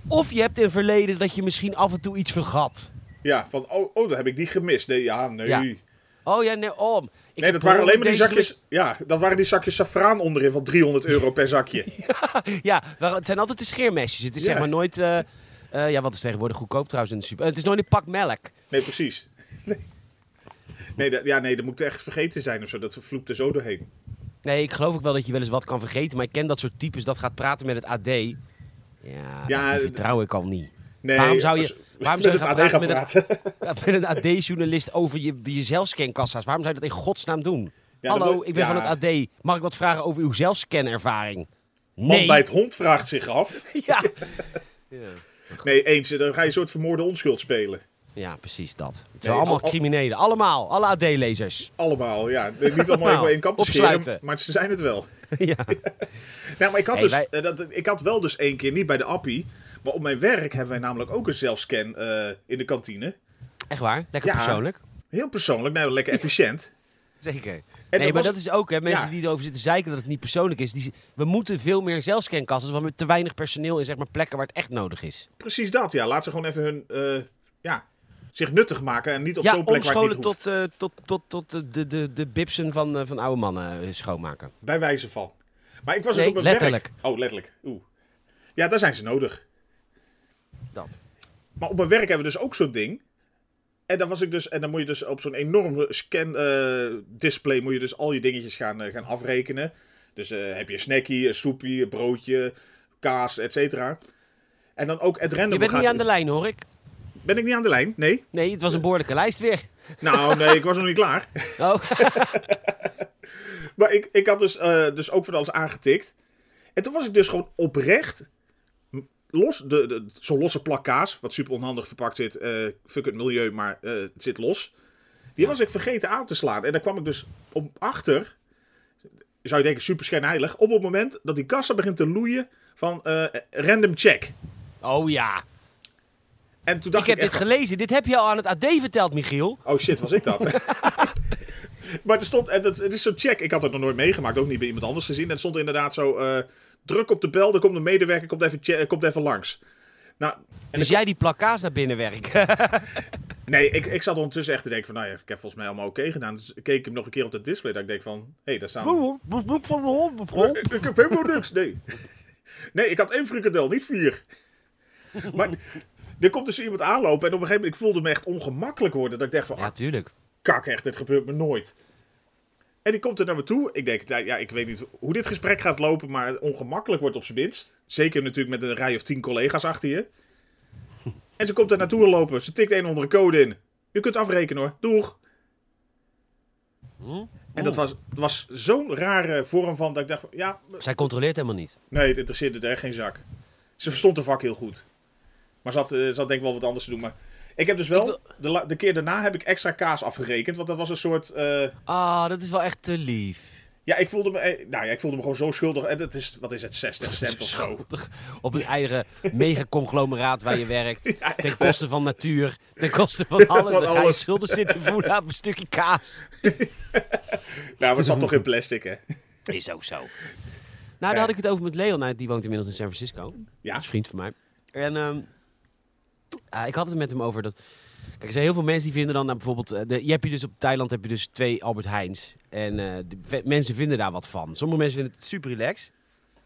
Of je hebt in het verleden dat je misschien af en toe iets vergat. Ja, van, oh, oh, dan heb ik die gemist. Nee, ja, nee. Ja. Nee, Oh ja, nee, om. Ik heb dat waren alleen maar die zakjes... Ja, dat waren die zakjes safraan onderin van 300 euro per zakje. <laughs> Ja, waar- het zijn altijd de scheermesjes. Het is Ja. zeg maar nooit... eh, eh, ja, wat is tegenwoordig goedkoop trouwens in de super... eh, het is nooit een pak melk. Nee, precies. Nee, nee, dat, ja, nee, dat moet echt vergeten zijn of zo. Dat vloept er zo doorheen. Nee, ik geloof ook wel dat je wel eens wat kan vergeten. Maar ik ken dat soort types dat gaat praten met het AD. Ja, Ja, die d- vertrouw ik al niet. Nee, Waarom zou je- als- waarom <laughs> zou je gaan praten met <laughs> praten? Met een AD-journalist over je, je zelfscankassa's. Waarom zou je dat in godsnaam doen? Ja, Hallo, dat ik ben ja. van het AD. Mag ik wat vragen over uw zelfscanervaring? Man Nee. bij het hond vraagt zich af. <laughs> Ja. Nee, eens, dan ga je een soort vermoorde onschuld spelen. ja, precies dat. Het zijn Nee, allemaal al- al- criminelen. Allemaal. Alle AD-lezers. Allemaal, ja. Niet allemaal Nou, even in kamp te scheren, maar ze zijn het wel. <laughs> ja. <laughs> Nou, maar ik had, Hey, dus, wij- eh, dat, ik had wel dus één keer, niet bij de appie, maar op mijn werk hebben wij namelijk ook een zelfscan eh, in de kantine. Echt waar? Lekker Ja. persoonlijk. Heel persoonlijk, nou, lekker efficiënt. Zeker. Nee, dat maar was- dat is ook, hè, mensen Ja. die erover zitten zeiken dat het niet persoonlijk is. Die, we moeten veel meer zelfscankassen, want we hebben te weinig personeel in zeg maar, plekken waar het echt nodig is. Precies dat, ja. Laat ze gewoon even hun, eh, ja, zich nuttig maken en niet op ja, zo'n plek waar het niet hoeft. tot, eh, tot, tot, tot de, de, de, de bipsen van, eh, van oude mannen schoonmaken. Bij wijze van. Maar ik was Nee, dus op mijn letterlijk. werk... Oh, letterlijk. Oeh. Ja, daar zijn ze nodig. Dat. Maar op mijn werk hebben we dus ook zo'n ding. En dan was ik dus, en dan moet je dus op zo'n enorm scan eh, display moet je dus al je dingetjes gaan, eh, gaan afrekenen. Dus eh, heb je een snackie, een soepie, een broodje, kaas, et cetera. En dan ook het random. Je bent gaat- niet aan de lijn, hoor ik. Ben ik niet aan de lijn? Nee. Nee, het was een behoorlijke lijst weer. Nou, nee, ik was nog niet klaar. Oh, <laughs> Maar ik, ik had dus, dus ook van alles aangetikt. En toen was ik dus gewoon oprecht. Los, de, de, zo'n losse plak kaas, wat super onhandig verpakt zit. eh fuck het milieu, maar eh, het zit los. Die was ik vergeten aan te slaan. En daar kwam ik dus op achter. Zou je denken, super schijnheilig. Op het moment dat die kassa begint te loeien van eh, random check. oh ja. En toen dacht Ik heb ik, dit echt, gelezen. Dit heb je al aan het AD verteld, Michiel. Oh shit, was ik dat? <laughs> maar er stond, en het, het is zo'n check, ik had het nog nooit meegemaakt, ook niet bij iemand anders gezien. En er stond inderdaad zo, druk op de bel, er komt een medewerker, komt even, komt even langs. Nou, en Dus jij die plakkaas naar binnen werken. <laughs> nee, ik, ik zat ondertussen echt te denken van, nou ja, ik heb volgens mij allemaal oké gedaan. Dus keek ik hem nog een keer op het display, dat ik denk van, hé, hey, daar staan... Boek van de hond. Ik, heb helemaal niks, nee. Nee, ik had één frikandel, niet vier. Maar er komt dus iemand aanlopen en op een gegeven moment, ik voelde me echt ongemakkelijk worden. Dat ik dacht van, Ja, ah, tuurlijk. kak echt, dit gebeurt me nooit. En die komt er naar me toe. Ik denk, nou, ja, ik weet niet hoe dit gesprek gaat lopen, maar ongemakkelijk wordt op zijn minst. Zeker natuurlijk met een rij of tien collega's achter je. <laughs> En ze komt er naartoe lopen. Ze tikt een andere code in. U kunt afrekenen hoor. Doeg. En dat was, het was zo'n rare vorm van dat ik dacht, ja, Zij controleert helemaal niet. nee, het interesseerde er echt geen zak. Ze verstond de vak heel goed. Maar ze had, eh, ze had denk ik wel wat anders te doen. Maar ik heb dus wel, wil- de, de keer daarna heb ik extra kaas afgerekend. Want dat was een soort, eh, Ah, dat is wel echt te lief. ja, ik voelde me, eh, nou ja, ik voelde me gewoon zo schuldig. En het is, wat is het, 60 <laughs> cent of zo. Op een eigen <laughs> mega-conglomeraat waar je werkt. Ja, Ten koste van natuur. Ten koste van <laughs> alles. Van Dan ga je schuldig zitten voelen een stukje kaas. Nou, maar het zat toch in plastic, hè? Is ook zo. Nou, daar had ik het over met Leon. Nou, die woont inmiddels in San Francisco. Ja. Dat is vriend van mij. En ehm, ik had het met hem over dat... Kijk, er zijn heel veel mensen die vinden dan nou, bijvoorbeeld... eh, de, je hebt hier dus op Thailand heb je dus twee Albert Heijns. En eh, de, mensen vinden daar wat van. Sommige mensen vinden het super relaxed.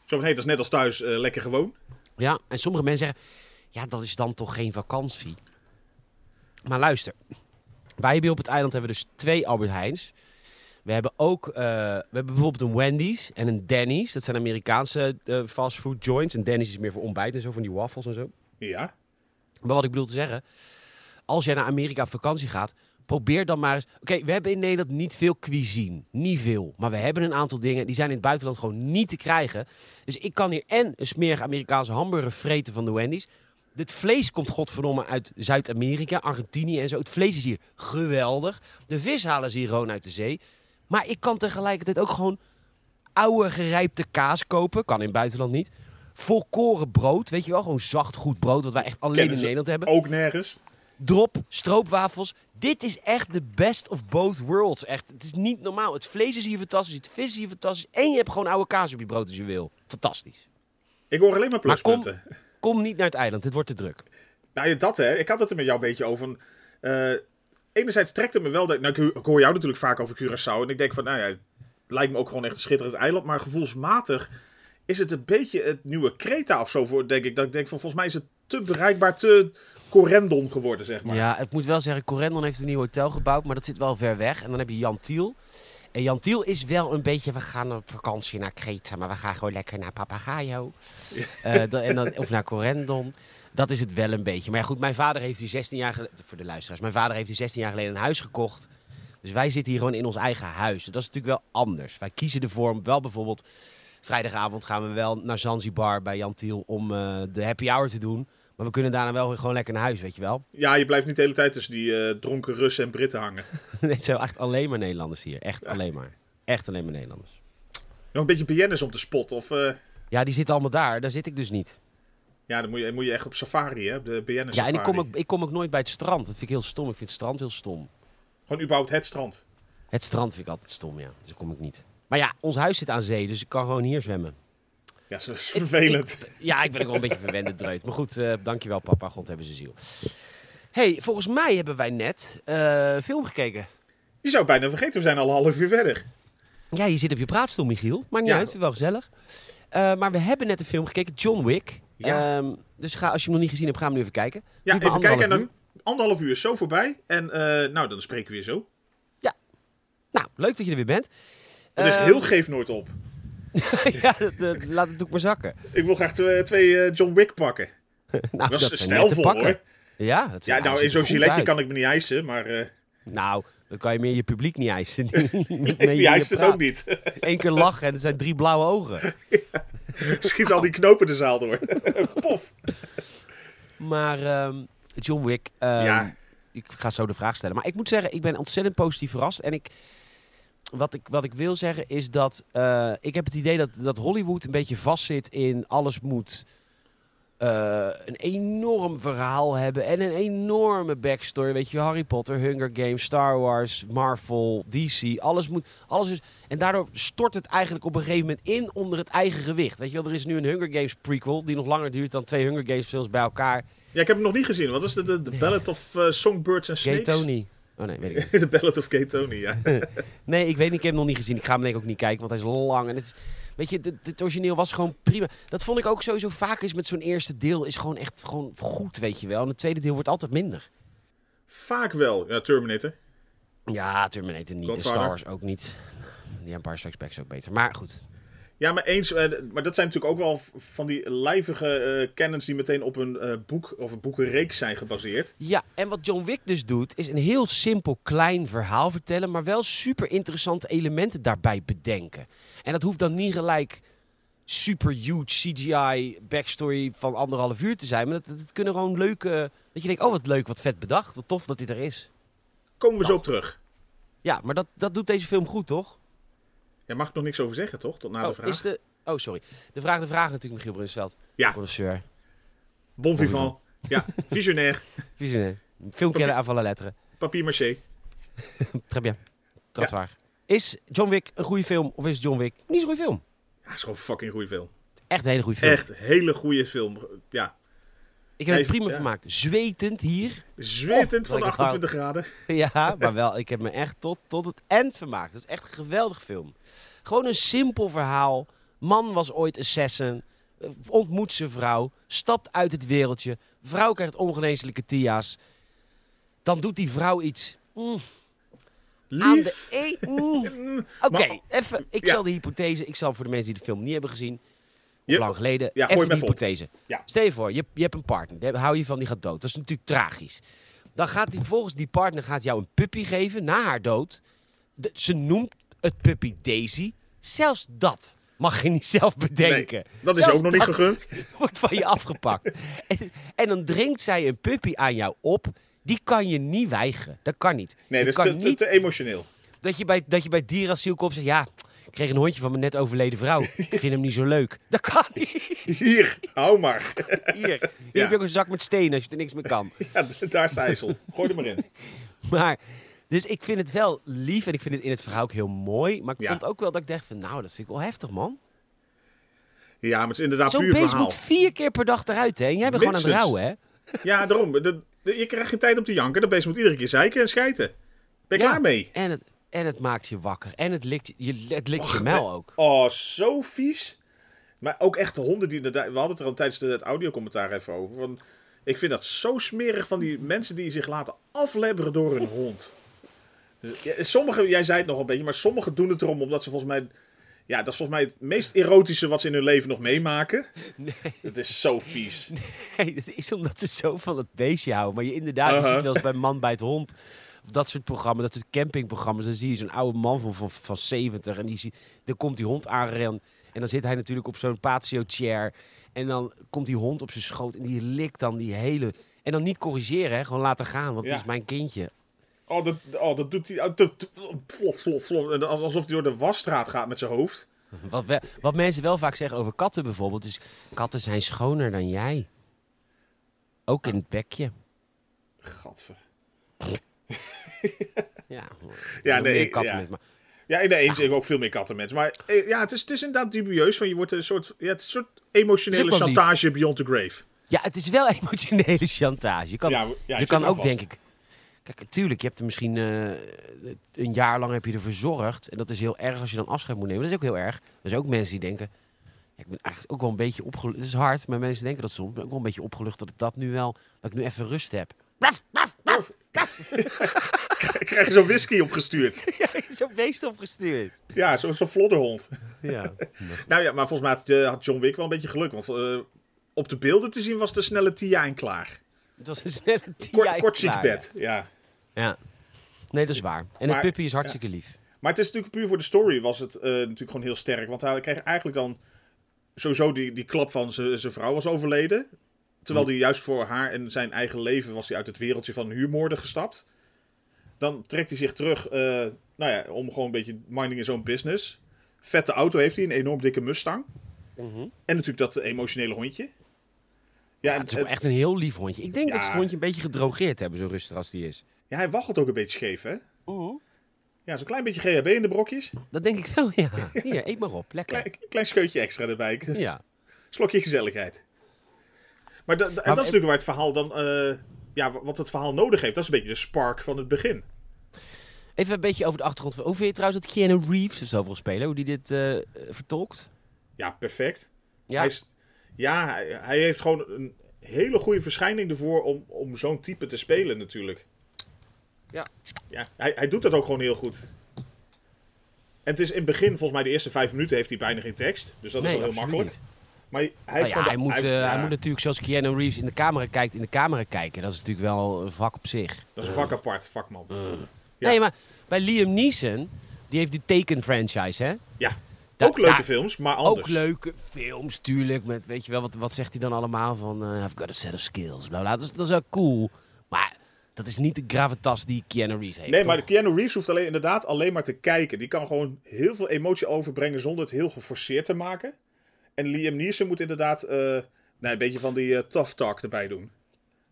Zo van, hé, dat is net als thuis, eh, lekker gewoon. Ja, en sommige mensen zeggen... Ja, dat is dan toch geen vakantie? Maar luister. Wij hebben op het eiland hebben dus twee Albert Heijns. We hebben ook... we hebben bijvoorbeeld een Wendy's en een Denny's. Dat zijn Amerikaanse eh, fastfood joints. En Denny's is meer voor ontbijt en zo, van die waffles en zo. Ja. Maar wat ik bedoel te zeggen, als jij naar Amerika op vakantie gaat, probeer dan maar eens. Oké, we hebben in Nederland niet veel cuisine, niet veel, maar we hebben een aantal dingen die zijn in het buitenland gewoon niet te krijgen. Dus ik kan hier en een smerige Amerikaanse hamburger vreten van de Wendy's. Het vlees komt godverdomme uit Zuid-Amerika, Argentinië en zo. Het vlees is hier geweldig. De vis halen ze hier gewoon uit de zee. Maar ik kan tegelijkertijd ook gewoon oude gerijpte kaas kopen. Kan in het buitenland niet. Volkoren brood, weet je wel? Gewoon zacht, goed brood, wat wij echt alleen Kennen in Nederland hebben. Ook nergens. Drop, stroopwafels. Dit is echt de best of both worlds. Echt, het is niet normaal. Het vlees is hier fantastisch, het vis is hier fantastisch. En je hebt gewoon oude kaas op je brood als je wil. Fantastisch. Ik hoor alleen maar Maar kom- pluspunten. Kom niet naar het eiland, dit wordt te druk. Nou dat hè. Ik had het er met jou een beetje over. Eh, enerzijds trekt het me wel... Dat, nou, ik, ik hoor jou natuurlijk vaak over Curaçao. En ik denk van, nou ja, het lijkt me ook gewoon echt een schitterend eiland. Maar gevoelsmatig is het een beetje het nieuwe Kreta of zo voor, denk ik. Dat ik denk van, volgens mij is het te bereikbaar, te correndon geworden, zeg maar. Ja, ik moet wel zeggen, Corendon heeft een nieuw hotel gebouwd, maar dat zit wel ver weg. En dan heb je Jan Tiel. En Jan Tiel is wel een beetje, we gaan op vakantie naar Kreta, maar we gaan gewoon lekker naar Papagayo. Eh, en dan, of naar Corendon. Dat is het wel een beetje. Maar ja, goed, mijn vader heeft hier 16 jaar geleden, voor de luisteraars, mijn vader heeft hier 16 jaar geleden een huis gekocht. Dus wij zitten hier gewoon in ons eigen huis. Dat is natuurlijk wel anders. Wij kiezen ervoor om wel bijvoorbeeld, vrijdagavond gaan we wel naar Zanzibar bij Jan Tiel om eh, de happy hour te doen. Maar we kunnen daarna wel weer gewoon lekker naar huis, weet je wel. <laughs> Ja, je blijft niet de hele tijd tussen die eh, dronken Russen en Britten hangen. <laughs> Het zijn echt alleen maar Nederlanders hier. Echt alleen maar. Echt alleen maar Nederlanders. Nog een beetje BN'ers om te spotten. Of, eh, Ja, die zitten allemaal daar. Daar zit ik dus niet. ja, dan moet je, moet je echt op safari, hè. op De BN'ers Ja, en ik kom, ook, ik kom ook nooit bij het strand. Dat vind ik heel stom. Ik vind het strand heel stom. Gewoon überhaupt het strand. Het strand vind ik altijd stom, ja. Dus daar kom ik niet. Maar ja, ons huis zit aan zee, dus ik kan gewoon hier zwemmen. Ja, dat is vervelend. Ja, ik ben ook wel een beetje verwende dreut. Maar goed, eh, dankjewel papa. God hebben ze ziel. hey, volgens mij hebben wij net een film gekeken. Je zou bijna vergeten, we zijn al een half uur verder. Ja, je zit op je praatstoel, Michiel. Maakt niet Ja. uit, vind wel gezellig. Eh, maar we hebben net een film gekeken, John Wick. Ja. Ehm, dus ga, als je hem nog niet gezien hebt, ga hem nu even kijken. Ja, maar even kijken en anderhalf dan anderhalf uur is zo voorbij. En nou, dan spreken we weer zo. Nou, leuk dat je er weer bent. Het is Ehm, heel geef nooit op. <laughs> ja, dat, eh, laat het ook maar zakken. Ik wil graag twee, twee eh, John Wick pakken. <laughs> Nou, dat is stijlvol hoor. Ja, dat Ja, nou, in zo'n giletje kan ik me niet eisen, maar eh Nou, dat kan je meer je publiek niet eisen. <laughs> Die eist het ook niet. Eén keer lachen en het zijn drie blauwe ogen. Schiet al die knopen de zaal door. Pof. Maar ehm, John Wick, ehm, Ja. ik ga zo de vraag stellen. Maar ik moet zeggen, ik ben ontzettend positief verrast. En ik, wat, ik, wat ik wil zeggen is dat eh, ik heb het idee dat, dat Hollywood een beetje vastzit in alles moet eh, een enorm verhaal hebben en een enorme backstory. Weet je, Harry Potter, Hunger Games, Star Wars, Marvel, DC, alles moet, alles is. En daardoor stort het eigenlijk op een gegeven moment in onder het eigen gewicht. Weet je wel, er is nu een Hunger Games prequel die nog langer duurt dan twee Hunger Games films bij elkaar. Ja, ik heb hem nog niet gezien. Wat is de, de, de Ballad of eh, Songbirds and Gay Snakes? Tony. Oh nee, weet ik <laughs> niet. de Ballad of Tony, ja. <laughs> Nee, ik weet niet, ik heb hem nog niet gezien. Ik ga hem denk ik ook niet kijken, want hij is lang. En het is, weet je, het, origineel was gewoon prima. Dat vond ik ook sowieso vaak is met zo'n eerste deel. Is gewoon echt gewoon goed, weet je wel. En het tweede deel wordt altijd minder. Vaak wel. Ja, Terminator. Ja, Terminator niet. En Godfather. Star Wars ook niet. die Empire Strikes Back is ook beter. Maar goed. Ja, maar eens. eh, maar dat zijn natuurlijk ook wel van die lijvige cannons die meteen op een eh, boek of een boekenreeks zijn gebaseerd. Ja, en wat John Wick dus doet, is een heel simpel klein verhaal vertellen, maar wel super interessante elementen daarbij bedenken. En dat hoeft dan niet gelijk super huge CGI backstory van anderhalf uur te zijn, maar dat, dat kunnen gewoon leuke, dat je denkt, oh wat leuk, wat vet bedacht, wat tof dat dit er is. Komen we zo op terug. Ja, maar dat, dat doet deze film goed, toch? Daar mag ik nog niks over zeggen, toch? Tot na de Oh, vraag. is de, oh, sorry. De vraag de vraag natuurlijk, Michiel Brunsveld. Ja. Connoisseur. Bon vivant. Ja, <laughs> visionair. Visionair. Filmkenner la lettre. Papier maché. <laughs> Très bien. Trottoir. Is John Wick een goede film of is John Wick niet zo'n goede film? Ja, is gewoon een fucking goede film. Echt een hele goede film. Echt, hele goede film. Ja, Ik heb het prima ja. vermaakt. Zwetend hier. zwetend Oh, van de wat ik het 28 graden. <laughs> ja, maar wel, ik heb me echt tot, tot het eind vermaakt. Dat is echt een geweldige film. Gewoon een simpel verhaal. Man was ooit assassin. Ontmoet zijn vrouw. Stapt uit het wereldje. Vrouw krijgt ongeneeslijke tia's. Dan doet die vrouw iets. Mm, aan de Lief. e mm. <laughs> Oké, even. Ik Ja. zal de hypothese. Ik zal voor de mensen die de film niet hebben gezien. Lang geleden. Ja, even hypothese. Ja. Stel je voor, je, je hebt een partner. Daar hou je van, die gaat dood. Dat is natuurlijk tragisch. Dan gaat die volgens die partner gaat jou een puppy geven na haar dood. De- ze noemt het puppy Daisy. Zelfs dat mag je niet zelf bedenken. Dat is Zelfs ook nog niet gegund. <laughs> wordt van je afgepakt. en, en dan drinkt zij een puppy aan jou op. Die kan je niet weigeren. Dat kan niet. Nee, je dat is te, te, niet te emotioneel. dat je bij, dat je bij dierasiel komt en zegt... Ja, ik kreeg een hondje van mijn net overleden vrouw. Ik vind hem niet zo leuk. <laughs> Dat kan niet. Hier, hou maar. Hier, hier Ja. heb je ook een zak met stenen als je er niks meer kan. <laughs> Ja, daar is IJssel. Gooi er maar in. <laughs> Maar, dus ik vind het wel lief en ik vind het in het verhaal ook heel mooi. Maar ik Ja. vond ook wel dat ik dacht van, nou, dat vind ik wel heftig, man. Ja, maar het is inderdaad Zo'n puur beest verhaal. moet vier keer per dag eruit, hè? En jij bent gewoon aan het Minstens. rouwen, hè? Ja, daarom. De- de- je krijgt geen tijd om te janken. Dat beest moet iedere keer zeiken en schijten. Ben je Ja. klaar mee? En het, en het maakt je wakker. En het likt je, het likt je mel ook. Oh, zo vies. Maar ook echt de honden die. We hadden het er al tijdens de, het audiocommentaar even over. Van, ik vind dat zo smerig van die mensen die zich laten aflebberen door een hond. Dus, ja, sommige, jij zei het nog een beetje, maar sommigen doen het erom omdat ze volgens mij... Ja, dat is volgens mij het meest erotische wat ze in hun leven nog meemaken. <laughs> Nee, Het is zo vies. nee, dat is omdat ze zo van het beestje houden. Maar je inderdaad, je Uh-huh. ziet wel eens bij Man bij het Hond... Dat soort programma's, dat soort campingprogramma's. Dan zie je zo'n oude man van, van, van 70 en die zie, dan komt die hond aangerend. En dan zit hij natuurlijk op zo'n patio chair. En dan komt die hond op zijn schoot en die likt dan die hele... En dan niet corrigeren, hè? gewoon laten gaan, want Ja. het is mijn kindje. Oh, dat, oh, dat doet hij... oh, Flof, flof, flof. En Alsof hij door de wasstraat gaat met zijn hoofd. Wat, we- wat mensen wel vaak zeggen over katten bijvoorbeeld, is katten zijn schoner dan jij. Ook in het bekje. Gadver. Ja, Ja, nee, meer ik- katten ja. met, maar Ja, in de eens ik ook veel meer kattenmensen. Maar eh, ja, het is, het is inderdaad dubieus. Van je wordt een soort, ja, het is een soort emotionele lief. chantage beyond the grave. Ja, het is wel <laughs> emotionele chantage. Je kan, ja, ja, je kan ook, vast. denk ik... Kijk, natuurlijk, je hebt er misschien eh, een jaar lang heb je ervoor gezorgd. En dat is heel erg als je dan afscheid moet nemen. Dat is ook heel erg. Er zijn ook mensen die denken... ja, ik ben eigenlijk ook wel een beetje opgelucht. Het is hard, maar mensen denken dat soms. Ik ben ook wel een beetje opgelucht dat ik dat nu wel... Dat ik nu even rust heb. Krijg je zo'n whisky opgestuurd. <laughs> Zo'n beest opgestuurd. ja, zo'n zo flodderhond. Ja. <laughs> Nou ja, maar volgens mij had, eh, had John Wick wel een beetje geluk. Want eh, op de beelden te zien was de snelle Tia en klaar. Het was een snelle tien Kort, klaar, ziekbed, ja. Ja. Nee, dat is waar. En Maar- het puppy is hartstikke lief. Maar het is natuurlijk puur voor de story was het eh, natuurlijk gewoon heel sterk. Want hij kreeg eigenlijk dan sowieso die, die klap van zijn zijn vrouw was overleden. Terwijl hij juist voor haar en zijn eigen leven was hij uit het wereldje van huurmoorden gestapt. Dan trekt hij zich terug eh, nou ja, om gewoon een beetje minding his own business. Vette auto heeft hij, een enorm dikke Mustang. En natuurlijk dat emotionele hondje. Ja, het is ook echt een heel lief hondje. Ik denk Ja. dat ze het hondje een beetje gedrogeerd hebben, zo rustig als die is. ja, hij waggelt ook een beetje scheef, hè? Ja, zo'n klein beetje GHB in de brokjes. Dat denk ik wel, ja. <laughs> Hier, eet maar op. Lekker. Klein, klein scheutje extra erbij. Ja. Slokje gezelligheid. Maar, da- da- en Maar- dat is natuurlijk waar het verhaal dan... eh, ja, wat het verhaal nodig heeft. Dat is een beetje de spark van het begin. Even een beetje over de achtergrond. Hoe vind je trouwens dat Keanu Reeves er zoveel spelen? Hoe die dit eh, vertolkt? Ja, perfect. Ja, Hij, is, ja hij, hij heeft gewoon een hele goede verschijning ervoor om, om zo'n type te spelen natuurlijk. Ja. Ja, hij, hij doet dat ook gewoon heel goed. En het is in het begin, volgens mij de eerste vijf minuten, heeft hij bijna geen tekst. Dus dat is wel heel makkelijk. niet. Maar hij, Nou ja, hij, moet, hij- eh, ja, hij moet natuurlijk zoals Keanu Reeves in de camera kijkt, in de camera kijken. Dat is natuurlijk wel een vak op zich. Dat is een vak apart, vakman. Ja. Nee, maar bij Liam Neeson, die heeft de Taken franchise, hè? Ja, Da- ook leuke films, maar anders. Ook leuke films, tuurlijk. Met, weet je wel, wat, wat zegt hij dan allemaal? Van, eh, I've got a set of skills, bla bla. Dat is, dat is wel cool. Maar dat is niet de gravitas die Keanu Reeves heeft, Nee, toch? maar Keanu Reeves hoeft alleen, inderdaad alleen maar te kijken. Die kan gewoon heel veel emotie overbrengen zonder het heel geforceerd te maken. En Liam Neeson moet inderdaad eh, nou, een beetje van die eh, tough talk erbij doen.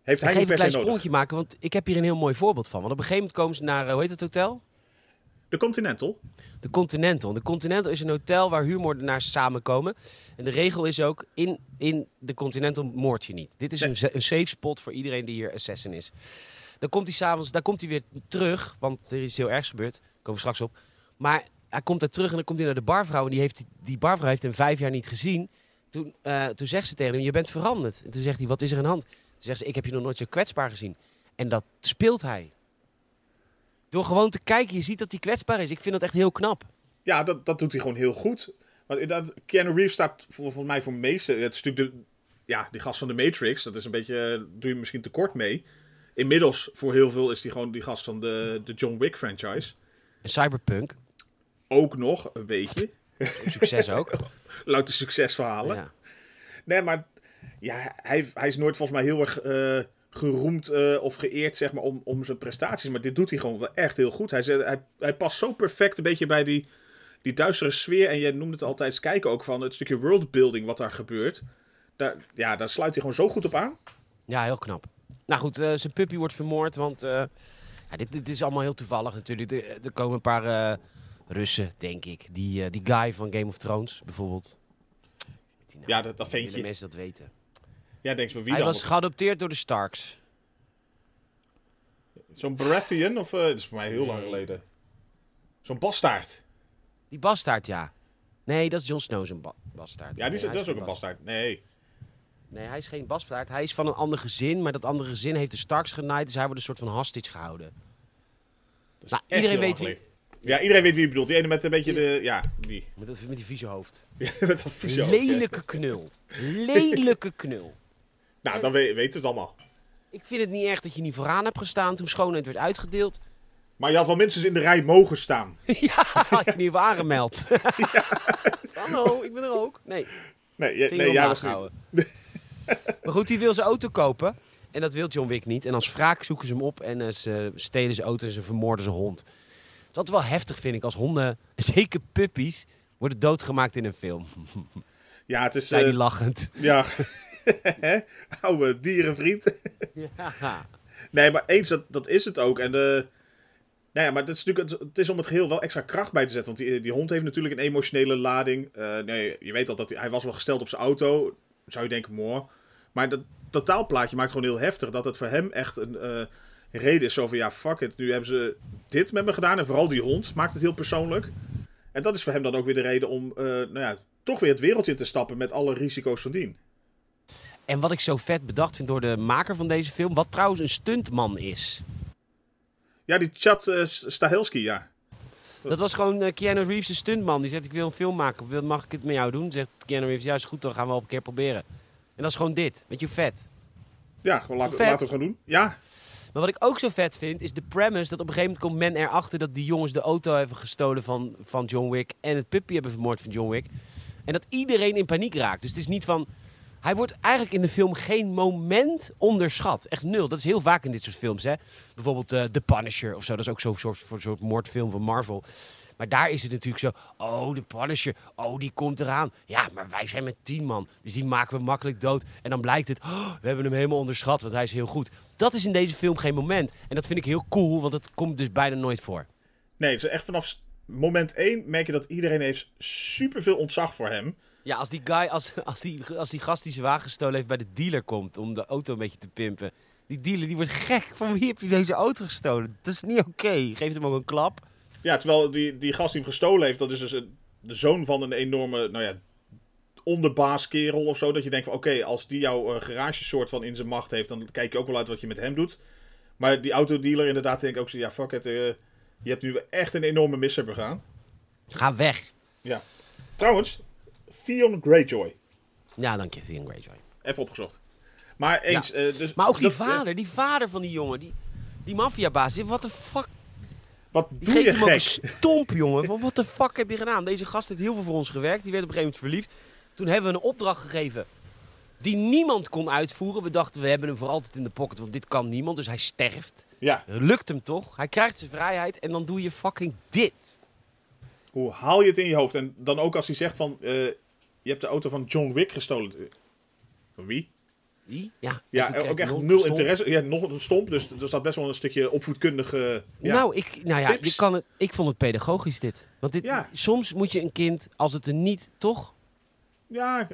Heeft hij niet even per een se nodig. sprongje maken, want ik heb hier een heel mooi voorbeeld van. Want op een gegeven moment komen ze naar, eh, hoe heet het hotel? De Continental. De Continental. De Continental is een hotel waar huurmoordenaars samenkomen. En de regel is ook, in, in de Continental moord je niet. Dit is Nee. een, een safe spot voor iedereen die hier assassin is. Dan komt hij s'avonds, daar komt hij weer terug, want er is heel ergs gebeurd. Daar komen we straks op. Maar hij komt daar terug en dan komt hij naar de barvrouw. En die, heeft, die barvrouw heeft hem vijf jaar niet gezien. Toen, eh, toen zegt ze tegen hem, je bent veranderd. En toen zegt hij, wat is er aan de hand? Toen zegt ze, ik heb je nog nooit zo kwetsbaar gezien. En dat speelt hij. Door gewoon te kijken, je ziet dat hij kwetsbaar is. Ik vind dat echt heel knap. Ja, dat, dat doet hij gewoon heel goed. Want inderdaad, Keanu Reeves staat volgens mij voor meeste... Het is natuurlijk de, ja, die gast van de Matrix. Dat is een beetje... eh, Doe je misschien tekort mee. Inmiddels, voor heel veel, is hij gewoon die gast van de, de John Wick franchise. En Cyberpunk, Ook nog, een beetje. succes ook. <laughs> Louter succesverhalen. Ja. Nee, maar ja, hij, hij is nooit volgens mij heel erg eh, geroemd eh, of geëerd zeg maar, om, om zijn prestaties. Maar dit doet hij gewoon wel echt heel goed. Hij, zet- hij, hij past zo perfect een beetje bij die, die duistere sfeer. En je noemt het altijd eens kijken ook van het stukje worldbuilding wat daar gebeurt. Daar, ja, daar sluit hij gewoon zo goed op aan. ja, heel knap. Nou goed, eh, zijn puppy wordt vermoord, want ja, dit, dit is allemaal heel toevallig natuurlijk. Er, er komen een paar Russen, denk ik. Die, eh, die guy van Game of Thrones, bijvoorbeeld. Ja, dat, dat vind je. mensen dat weten. Ja, denk van wie Hij dan? was geadopteerd door de Starks. Zo'n Baratheon? Of, eh, dat is voor mij heel lang geleden. Zo'n bastaard. Die bastaard, ja. Nee, dat is Jon Snow zijn ba bastaard. Ja, die is, dat is ook een bastaard. Nee. Nee, hij is geen bastaard. Hij is van een ander gezin, maar dat andere gezin heeft de Starks genaaid, dus hij wordt een soort van hostage gehouden. Nou, iedereen weet wie-. Ja, iedereen weet wie je bedoelt. Die ene met een beetje de... Ja, die. <laughs> Met, dat- met die vieze hoofd. <laughs> met dat vieze hoofd, ja. Lelijke knul. Lelijke knul. <laughs> Nou, dan we- weten we het allemaal. Ik vind het niet erg dat je niet vooraan hebt gestaan toen schoonheid werd uitgedeeld. Maar je had wel minstens in de rij mogen staan. ja, had je niet even aangemeld. Hallo, ik ben er ook. Nee, Nee, je- vinger nee jij was niet. maar goed, die wil zijn auto kopen. En dat wil John Wick niet. En als wraak zoeken ze hem op en eh, ze stelen zijn auto en ze vermoorden zijn hond. Dat is wel heftig, vind ik, als honden, <laughs> zeker puppies, worden doodgemaakt in een film. <laughs> Ja, het is... Zijn eh, die lachend. <laughs> ja, oude dierenvriend. Ja. nee, maar eens, dat, dat is het ook. En de... Nou ja, maar het is, natuurlijk, het, het is om het geheel wel extra kracht bij te zetten. Want die, die hond heeft natuurlijk een emotionele lading. Eh, nee, je weet al dat hij, hij was wel gesteld op zijn auto. Zou je denken, mooi. Maar dat totaalplaatje maakt gewoon heel heftig. Dat het voor hem echt een eh, reden is. Zo van, ja, fuck it. Nu hebben ze dit met me gedaan. En vooral die hond maakt het heel persoonlijk. En dat is voor hem dan ook weer de reden om, eh, nou ja, toch weer het wereldje in te stappen met alle risico's van dien. En wat ik zo vet bedacht vind door de maker van deze film, wat trouwens een stuntman is. Ja, die Chad eh, Stahelski, ja. Dat was gewoon eh, Keanu Reeves, een stuntman. Die zegt, ik wil een film maken. Wil- Mag ik het met jou doen? Zegt Keanu Reeves, ja is goed, dan gaan we op een keer proberen. En dat is gewoon dit. Weet je vet? Ja, gewoon laten, laten we het gewoon doen. Ja, Maar wat ik ook zo vet vind, is de premise dat op een gegeven moment komt men erachter dat die jongens de auto hebben gestolen van, van John Wick en het puppy hebben vermoord van John Wick. En dat iedereen in paniek raakt. Dus het is niet van... Hij wordt eigenlijk in de film geen moment onderschat. Echt nul. Dat is heel vaak in dit soort films. Hè? Bijvoorbeeld eh, The Punisher of zo. Dat is ook zo'n soort, soort moordfilm van Marvel. Maar daar is het natuurlijk zo. Oh, The Punisher. Oh, die komt eraan. Ja, maar wij zijn met tien man. Dus die maken we makkelijk dood. En dan blijkt het. oh, we hebben hem helemaal onderschat. Want hij is heel goed. Dat is in deze film geen moment. En dat vind ik heel cool. Want dat komt dus bijna nooit voor. nee, is echt vanaf moment 1 merk je dat iedereen heeft superveel ontzag voor hem. Ja, als die guy, als, als, die, als die gast die zijn wagen gestolen heeft bij de dealer komt om de auto een beetje te pimpen. Die dealer die wordt gek. Van wie heb je deze auto gestolen? Dat is niet oké. Geef hem ook een klap. Ja, terwijl die, die gast die hem gestolen heeft, dat is dus een- de zoon van een enorme, nou ja, onderbaaskerel of zo. Dat je denkt van, oké, als die jouw eh, garage soort van in zijn macht heeft, dan kijk je ook wel uit wat je met hem doet. Maar die autodealer inderdaad denk ik ook zo, ja, fuck it, eh, je hebt nu echt een enorme misser begaan. Ga weg. Ja. Trouwens, Theon Greyjoy. Ja, dank je, Theon Greyjoy. Even opgezocht. Maar eens... eh, dus, Maar ook die dat- vader, die vader van die jongen, die, die maffiabaas, wat de fuck Wat doe geeft je hem ook een stomp, <laughs> jongen. Van wat de fuck heb je gedaan? Deze gast heeft heel veel voor ons gewerkt. Die werd op een gegeven moment verliefd. Toen hebben we een opdracht gegeven die niemand kon uitvoeren. We dachten, we hebben hem voor altijd in de pocket, want dit kan niemand. Dus hij sterft. Ja, Lukt hem toch? Hij krijgt zijn vrijheid en dan doe je fucking dit. hoe haal je het in je hoofd? En dan ook als hij zegt van... eh, je hebt de auto van John Wick gestolen. Van wie? Wie? Ja, Ja, ook echt nul interesse. Ja, nog een stomp. Dus er zat best wel een stukje opvoedkundige... Ja. Nou, ik, nou ja, je kan het, ik vond het pedagogisch dit. Want dit, Ja. soms moet je een kind, als het er niet, toch? ja,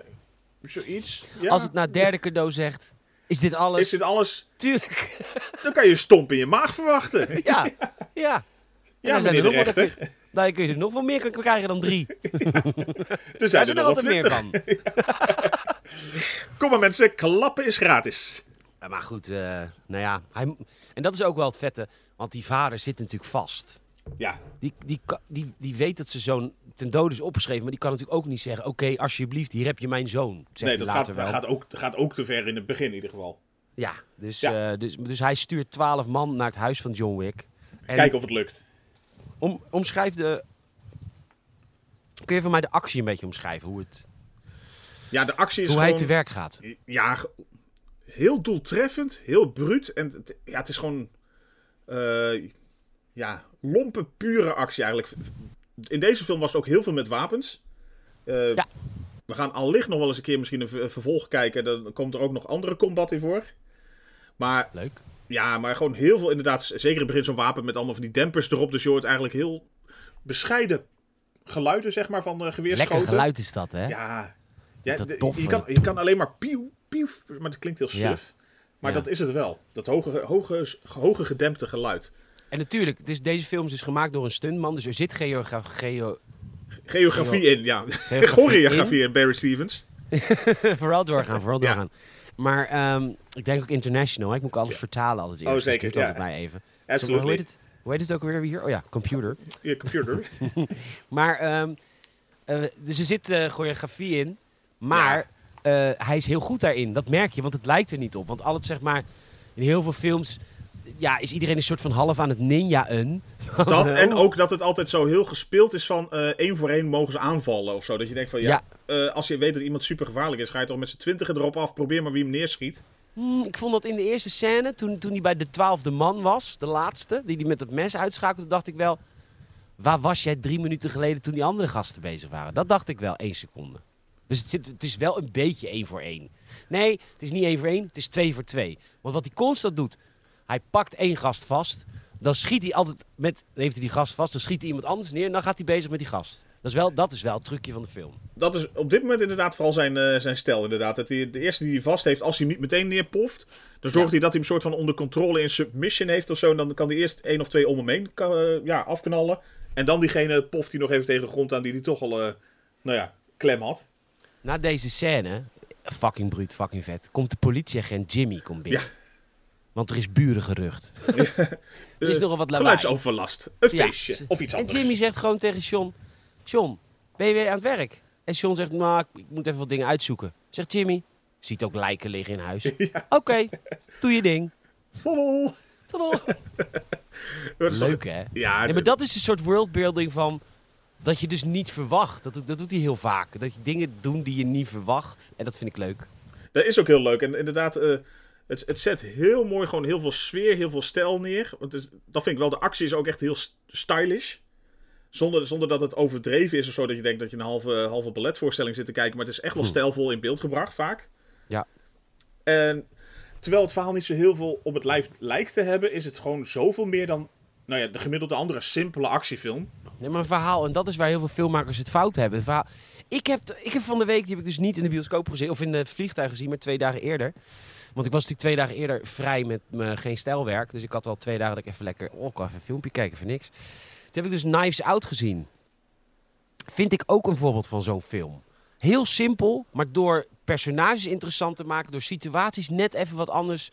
zoiets. Ja. Als het na het derde cadeau zegt, is dit alles? Is dit alles? Tuurlijk. Dan kan je een stomp in je maag verwachten. <laughs> <laughs> Ja, ja. Ja, zijn meneer er de rechter. Nou, je kun je er nog wel meer krijgen dan drie. <laughs> Daar <laughs> zijn er er altijd meer van. <laughs> Kom maar mensen, klappen is gratis. Maar goed, eh, nou ja. Hij, en dat is ook wel het vette. Want die vader zit natuurlijk vast. Ja, Die, die, die, die weet dat zijn zoon ten dode is opgeschreven. Maar die kan natuurlijk ook niet zeggen... Oké, alsjeblieft, hier heb je mijn zoon. Nee, dat gaat, wel. gaat, ook, gaat ook te ver in het begin in ieder geval. Ja, dus, Ja. eh, dus, dus hij stuurt twaalf man naar het huis van John Wick. En Kijken of het lukt. Om, omschrijf de... Kun je van mij de actie een beetje omschrijven? Hoe, het, Ja, de actie is hoe gewoon... hij te werk gaat? Ja, heel doeltreffend, heel bruut. En het, ja, het is gewoon... eh, ja, lompe, pure actie eigenlijk. In deze film was het ook heel veel met wapens. Eh, Ja. We gaan allicht nog wel eens een keer misschien een ver- vervolg kijken. Dan komt er ook nog andere combat in voor. Maar Leuk. Ja, maar gewoon heel veel inderdaad. Zeker in het begin zo'n wapen met allemaal van die dempers erop. Dus je hoort eigenlijk heel bescheiden geluiden, zeg maar, van uh, geweerschoten. Lekker geluid is dat, hè? Ja. ja Dat de- tof je, kan, je kan alleen maar pieuw, pieuw. Maar dat klinkt heel Ja. suf. Maar Ja. dat is het wel. Dat hoge, hoge, hoge gedempte geluid. En natuurlijk, het is, deze film is dus gemaakt door een stuntman. Dus er zit geogra geo, Geografie in, ja. <laughs> Geografie Choreografie in Barry Stevens. <laughs> vooral doorgaan, vooral Ja. Maar ehm, ik denk ook international. hè. Ik moet alles vertalen altijd eerst. Oh, dus zeker, ja. altijd mij even. Absolutely. hoe, heet het, hoe heet het ook weer hier? Oh ja, computer. Je computer. <laughs> Maar eh, dus er zit eh, choreografie in. Maar eh, hij is heel goed daarin. Dat merk je, want het lijkt er niet op. Want al het zeg maar, in heel veel films ja, is iedereen een soort van half aan het ninja-un. <laughs> Dat, en Oh. ook dat het altijd zo heel gespeeld is van eh, één voor één mogen ze aanvallen of zo. Dat je denkt van ja, Ja. eh, als je weet dat iemand super gevaarlijk is, ga je toch met z'n twintigen erop af. Probeer maar wie hem neerschiet. Hmm, ik vond dat in de eerste scène, toen, toen hij bij de twaalfde man was, de laatste, die die met het mes uitschakelde, dacht ik wel, waar was jij drie minuten geleden toen die andere gasten bezig waren? Dat dacht ik wel, één seconde. Dus het, zit, het is wel een beetje één voor één. Nee, het is niet één voor één, het is twee voor twee. Want wat hij constant doet, hij pakt één gast vast, dan schiet hij altijd met, heeft hij die gast vast, dan schiet hij iemand anders neer en dan gaat hij bezig met die gast. Dat is wel, dat is wel het trucje van de film. Dat is op dit moment inderdaad vooral zijn, eh, zijn stijl. Inderdaad. Dat hij, de eerste die hij vast heeft, als hij hem niet meteen neerpoft, dan zorgt Ja. hij dat hij hem soort van onder controle in submission heeft of zo. En dan kan hij eerst één of twee om hem heen eh, ja, afknallen. En dan diegene poft hij nog even tegen de grond aan die hij toch al, eh, nou ja, klem had. Na deze scène, fucking bruut, fucking vet, komt de politieagent Jimmy komt binnen. Ja. Want er is burengerucht. <laughs> er is nogal wat lawaai. Geluidsoverlast. Een Ja. feestje. Of iets En anders. Jimmy zegt gewoon tegen John, John, ben je weer aan het werk? En John zegt, nou, ik- moet even wat dingen uitzoeken. Zegt Jimmy, ziet ook lijken liggen in huis. <laughs> Oké, doe je ding. <laughs> Is Leuk hè? Ja, Nee, maar dat is een soort worldbuilding van... Dat je dus niet verwacht. Dat, dat doet hij heel vaak. Dat je dingen doen die je niet verwacht. En dat vind ik leuk. Dat is ook heel leuk. En inderdaad, eh, het, het zet heel mooi gewoon heel veel sfeer, heel veel stijl neer. Want het is, dat vind ik wel. De actie is ook echt heel st- stylish. Zonder, zonder dat het overdreven is of zo. Dat je denkt dat je een halve, halve balletvoorstelling zit te kijken. Maar het is echt wel Hm. stijlvol in beeld gebracht vaak. Ja. En terwijl het verhaal niet zo heel veel op het lijf lijkt te hebben, is het gewoon zoveel meer dan nou ja, de gemiddelde andere simpele actiefilm. Nee, maar een verhaal, en dat is waar heel veel filmmakers het fout hebben. Verhaal, ik, heb, ik heb van de week, die heb ik dus niet in de bioscoop gezien, of in het vliegtuig gezien, maar twee dagen eerder. Want ik was natuurlijk twee dagen eerder vrij met mijn geen stijlwerk. Dus ik had wel twee dagen dat ik even lekker, oh, ik even een filmpje kijken voor niks. Toen heb ik dus Knives Out gezien. Vind ik ook een voorbeeld van zo'n film. Heel simpel, maar door personages interessant te maken, door situaties net even wat anders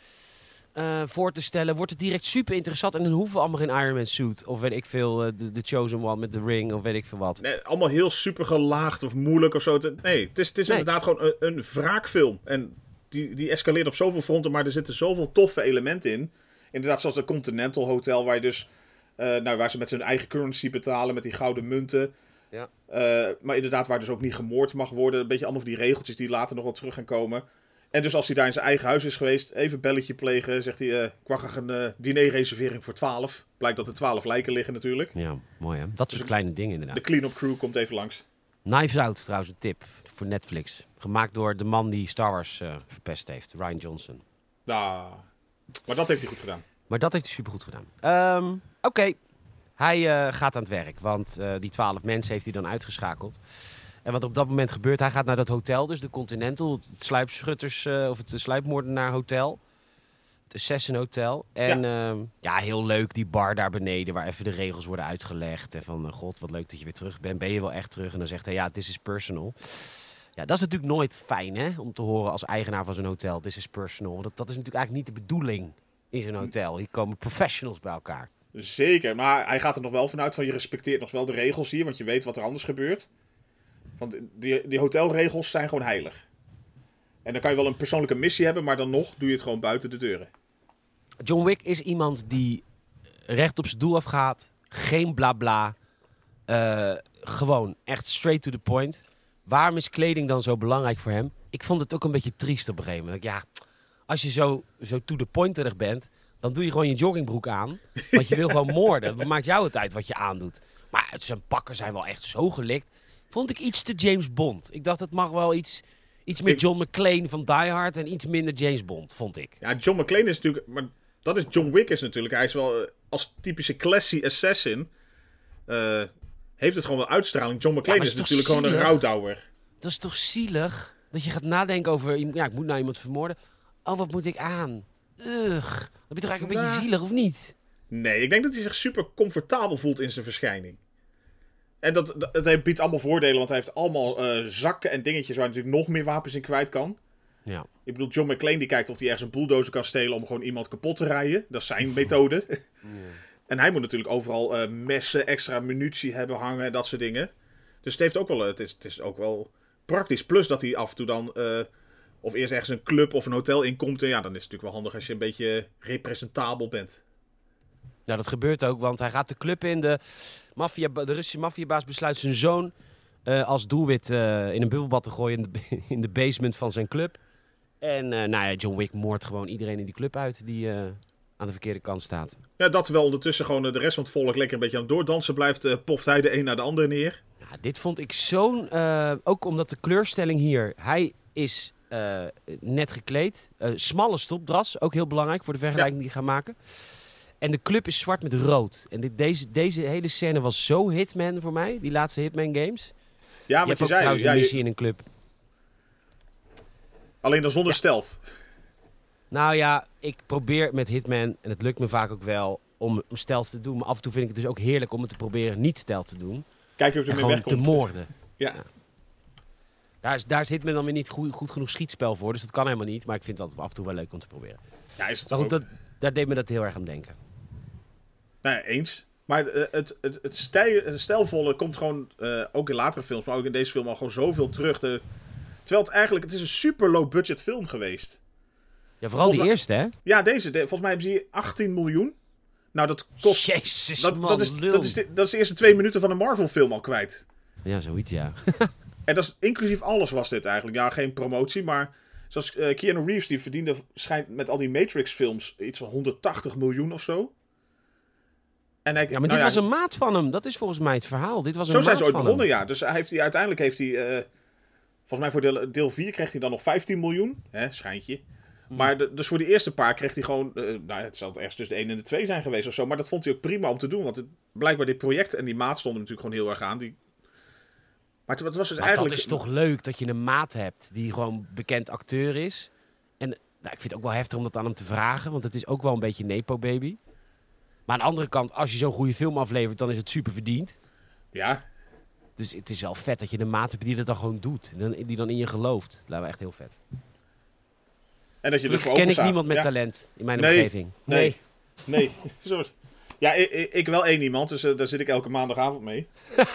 eh, voor te stellen, wordt het direct super interessant. En dan hoeven we allemaal geen Iron Man suit. Of weet ik veel, eh, de, de Chosen One met de ring. Of weet ik veel wat. Nee, allemaal heel super gelaagd of moeilijk of zo. Nee, het is, het is Nee. inderdaad gewoon een, een wraakfilm. En die, die escaleert op zoveel fronten, maar er zitten zoveel toffe elementen in. Inderdaad, zoals het Continental Hotel, waar je dus... eh, nou, waar ze met hun eigen currency betalen, met die gouden munten. Ja. Eh, maar inderdaad, waar dus ook niet gemoord mag worden. Een beetje allemaal van die regeltjes die later nog wel terug gaan komen. En dus als hij daar in zijn eigen huis is geweest, even belletje plegen. Zegt hij, eh ik graag een dinerreservering voor 12. Blijkt dat er 12 lijken liggen natuurlijk. Ja, mooi hè. Dat soort kleine dingen inderdaad. De clean-up crew komt even langs. Knives Out trouwens, een tip voor Netflix. Gemaakt door de man die Star Wars eh, verpest heeft, Ryan Johnson. Ah, maar dat heeft hij goed gedaan. Maar dat heeft hij supergoed gedaan. Ehm, Oké, hij eh, gaat aan het werk, want eh, die twaalf mensen heeft hij dan uitgeschakeld. En wat op dat moment gebeurt, hij gaat naar dat hotel, dus de Continental, het sluipschutters of het sluipmoordenaar hotel. Het Assassin Hotel. En ja. ja, heel leuk, die bar daar beneden, waar even de regels worden uitgelegd. En van, god, wat leuk dat je weer terug bent. Ben je wel echt terug? En dan zegt hij, ja, this is personal. Ja, dat is natuurlijk nooit fijn, hè, om te horen als eigenaar van zo'n hotel, this is personal. Dat, dat is natuurlijk eigenlijk niet de bedoeling in zo'n hotel. Hier komen professionals bij elkaar. Zeker, maar hij gaat er nog wel vanuit van je respecteert nog wel de regels hier, want je weet wat er anders gebeurt. Want die, die hotelregels zijn gewoon heilig. En dan kan je wel een persoonlijke missie hebben, maar dan nog doe je het gewoon buiten de deuren. John Wick is iemand die recht op zijn doel afgaat. Geen blabla. Uh, gewoon echt straight to the point. Waarom is kleding dan zo belangrijk voor hem? Ik vond het ook een beetje triest op een gegeven moment. Ja, als je zo, zo to the pointerig bent, dan doe je gewoon je joggingbroek aan. Want je wil <laughs> gewoon moorden. Dan maakt jou het uit wat je aandoet. Maar zijn pakken zijn wel echt zo gelikt. Vond ik iets te James Bond. Ik dacht, het mag wel iets, iets meer John McClane van Die Hard en iets minder James Bond, vond ik. Ja, John McClane is natuurlijk... Maar dat is John Wick is natuurlijk. Hij is wel uh, als typische classy assassin... Uh, heeft het gewoon wel uitstraling. John McClane ja, is, is natuurlijk zielig? gewoon een rouwdouwer. Dat is toch zielig? Dat je gaat nadenken over... Ja, ik moet nou iemand vermoorden. Oh, wat moet ik aan? Ugh. Dan ben je toch eigenlijk een beetje zielig, of niet? Nee, ik denk dat hij zich super comfortabel voelt in zijn verschijning. En dat, dat, dat biedt allemaal voordelen, want hij heeft allemaal uh, zakken en dingetjes waar hij natuurlijk nog meer wapens in kwijt kan. Ja. Ik bedoel, John McClane die kijkt of hij ergens een bulldozer kan stelen om gewoon iemand kapot te rijden. Dat is zijn <laughs> methode. Ja. <laughs> En hij moet natuurlijk overal uh, messen, extra munitie hebben hangen en dat soort dingen. Dus het, heeft ook wel, het, is, het is ook wel praktisch. Plus dat hij af en toe dan... Uh, of eerst ergens een club of een hotel inkomt. En ja, dan is het natuurlijk wel handig als je een beetje representabel bent. Nou, dat gebeurt ook, want hij gaat de club in. De, maffia, de Russische maffiabaas besluit zijn zoon als doelwit in een bubbelbad te gooien in de, <laughs> in de basement van zijn club. En nou ja, John Wick moordt gewoon iedereen in die club uit die aan de verkeerde kant staat. Ja, dat terwijl ondertussen gewoon de rest van het volk lekker een beetje aan het doordansen blijft, poft hij de een naar de andere neer. Ja, dit vond ik zo'n... ook omdat de kleurstelling hier... Hij is uh, net gekleed. Uh, smalle stopdras, ook heel belangrijk voor de vergelijking ja. die ik ga maken. En de club is zwart met rood. En dit, deze, deze hele scène was zo Hitman voor mij, die laatste Hitman games. Ja, je hebt je ook zei... trouwens Ja, een je, missie in een club. alleen dan zonder ja. stealth. Nou ja, ik probeer met Hitman, en het lukt me vaak ook wel, om, stealth te doen. Maar af en toe vind ik het dus ook heerlijk om het te proberen niet stealth te doen. Kijk of je ermee wegkomt. te moorden. Ja. ja. Daar, is, daar zit men dan weer niet goed, goed, genoeg schietspel voor. Dus dat kan helemaal niet. Maar ik vind het af en toe wel leuk om te proberen. Ja, is het maar goed, dat, daar deed me dat heel erg aan denken. Nou ja, eens. Maar het, het, het, het, stijl, het stijlvolle komt gewoon, uh, ook in latere films, maar ook in deze film al gewoon zoveel terug. De, terwijl het eigenlijk, het is een super low budget film geweest. Ja, vooral volgens die eerste, hè? Ja, deze. De, volgens mij hebben ze hier 18 miljoen. Nou, dat kost... Jezus, dat, man, dat, is, dat, is de, dat is de eerste twee minuten van een Marvel film al kwijt. Ja, zoiets, ja. <laughs> En dat is inclusief alles was dit eigenlijk. Ja, geen promotie, maar zoals uh, Keanu Reeves, die verdiende schijnt met al die Matrix-films iets van 180 miljoen of zo. En hij, ja, maar nou dit ja, was een maat van hem. Dat is volgens mij het verhaal. Dit was een zo maat zijn ze ooit begonnen, hem. ja. Dus hij heeft hij, uiteindelijk heeft hij... Uh, volgens mij voor deel, deel 4 kreeg hij dan nog 15 miljoen. Hè, schijntje. Hmm. Maar de, dus voor de eerste paar kreeg hij gewoon... Uh, nou, het zal ergens tussen de 1 en de 2 zijn geweest of zo. Maar dat vond hij ook prima om te doen. Want het, blijkbaar dit project en die maat stonden natuurlijk gewoon heel erg aan. Die, maar het, het was dus maar eigenlijk... dat is toch leuk dat je een maat hebt die gewoon bekend acteur is. En nou, ik vind het ook wel heftig om dat aan hem te vragen, want het is ook wel een beetje Nepo baby. Maar aan de andere kant, als je zo'n goede film aflevert, dan is het super verdiend. Ja. Dus het is wel vet dat je een maat hebt die dat dan gewoon doet. Die dan in je gelooft. Dat lijkt me echt heel vet. En dat je er voor ken open ik niemand met Ja. talent in mijn Nee, omgeving. Nee, nee, <laughs> sorry. Ja, ik, ik- wel één iemand, dus eh, daar zit ik elke maandagavond mee. <laughs>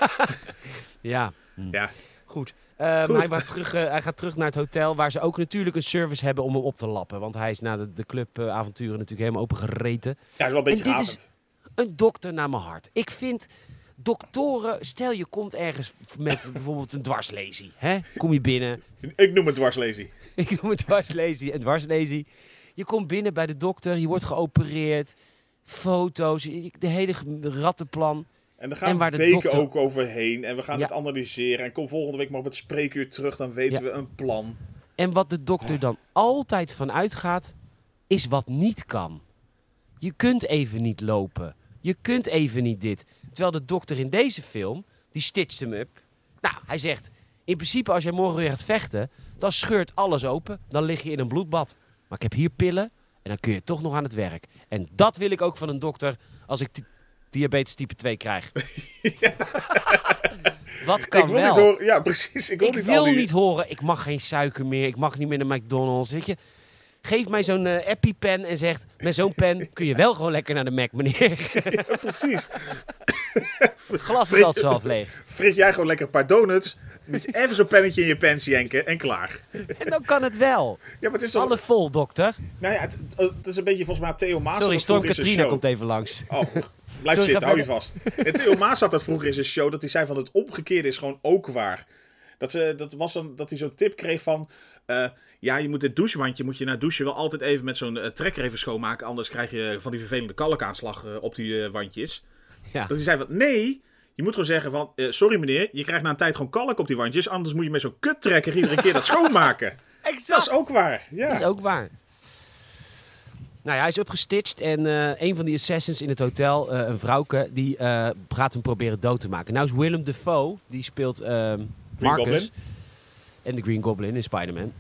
Ja, Ja, goed. Ehm, Goed. Hij, gaat terug, eh, hij gaat terug naar het hotel, waar ze ook natuurlijk een service hebben om hem op te lappen. Want hij is na de, de clubavonturen natuurlijk helemaal opengereten. ja is wel een beetje En dit is- avond. Een dokter naar mijn hart. Ik vind doktoren, stel je komt ergens met bijvoorbeeld een dwarslesie. Hè? Kom je binnen, Ik noem het dwarslezie. <laughs> Ik noem het dwarslesie. Een dwarslesie. Je komt binnen bij de dokter, je wordt geopereerd. Foto's, de hele rattenplan. En daar En gaan waar weken dokter- ook overheen. En we gaan Ja. het analyseren. En kom volgende week maar op het spreekuur terug. Dan weten Ja. we een plan. En wat de dokter dan altijd van uitgaat, is wat niet kan. Je kunt even niet lopen. Je kunt even niet dit. Terwijl de dokter in deze film, die stitcht hem up. Nou, hij zegt, in principe als jij morgen weer gaat vechten, dan scheurt alles open. Dan lig je in een bloedbad. Maar ik heb hier pillen en dan kun je toch nog aan het werk. En dat wil ik ook van een dokter als ik di- diabetes type 2 krijg. <laughs> Wat kan ik wil wel? niet horen. Ja, precies. Ik wil, Ik niet, wil horen, ik mag geen suiker meer, ik mag niet meer naar McDonald's. Weet je, geef mij zo'n eh EpiPen en zegt, met zo'n pen kun je wel gewoon lekker naar de Mac, meneer. <laughs> Ja, precies. Het glas is altijd zo leeg. Frit jij gewoon lekker een paar donuts. Moet je even zo'n pennetje in je pens jenken en klaar. En dan kan het wel. Ja, maar het is toch... Alle vol, dokter. Nou ja, het, het is een beetje volgens mij Theo Maas. Sorry, Storm Katrina komt even langs. Oh, blijf zitten, hou je vast. En Theo Maas had dat vroeger in zijn show, dat hij zei van het omgekeerde is gewoon ook waar. Dat, ze, dat, was dan, dat hij zo'n tip kreeg van, eh, ja, je moet het douchewandje, moet je na douchen wel altijd even met zo'n eh, trekker even schoonmaken, anders krijg je van die vervelende kalkaanslag eh, op die wandjes. Ja. Dat hij zei van, nee, je moet gewoon zeggen van, eh, sorry meneer, je krijgt na een tijd gewoon kalk op die wandjes, anders moet je met zo'n kuttrekker iedere keer dat schoonmaken. <laughs> Dat is ook waar, ja. Dat is ook waar. Nou ja, hij is opgestitcht en eh, een van die assassins in het hotel, eh, een vrouwke, die gaat hem proberen dood te maken. Nou is Willem Dafoe, die speelt Marcus. Goblin. En de Green Goblin in Spider-Man.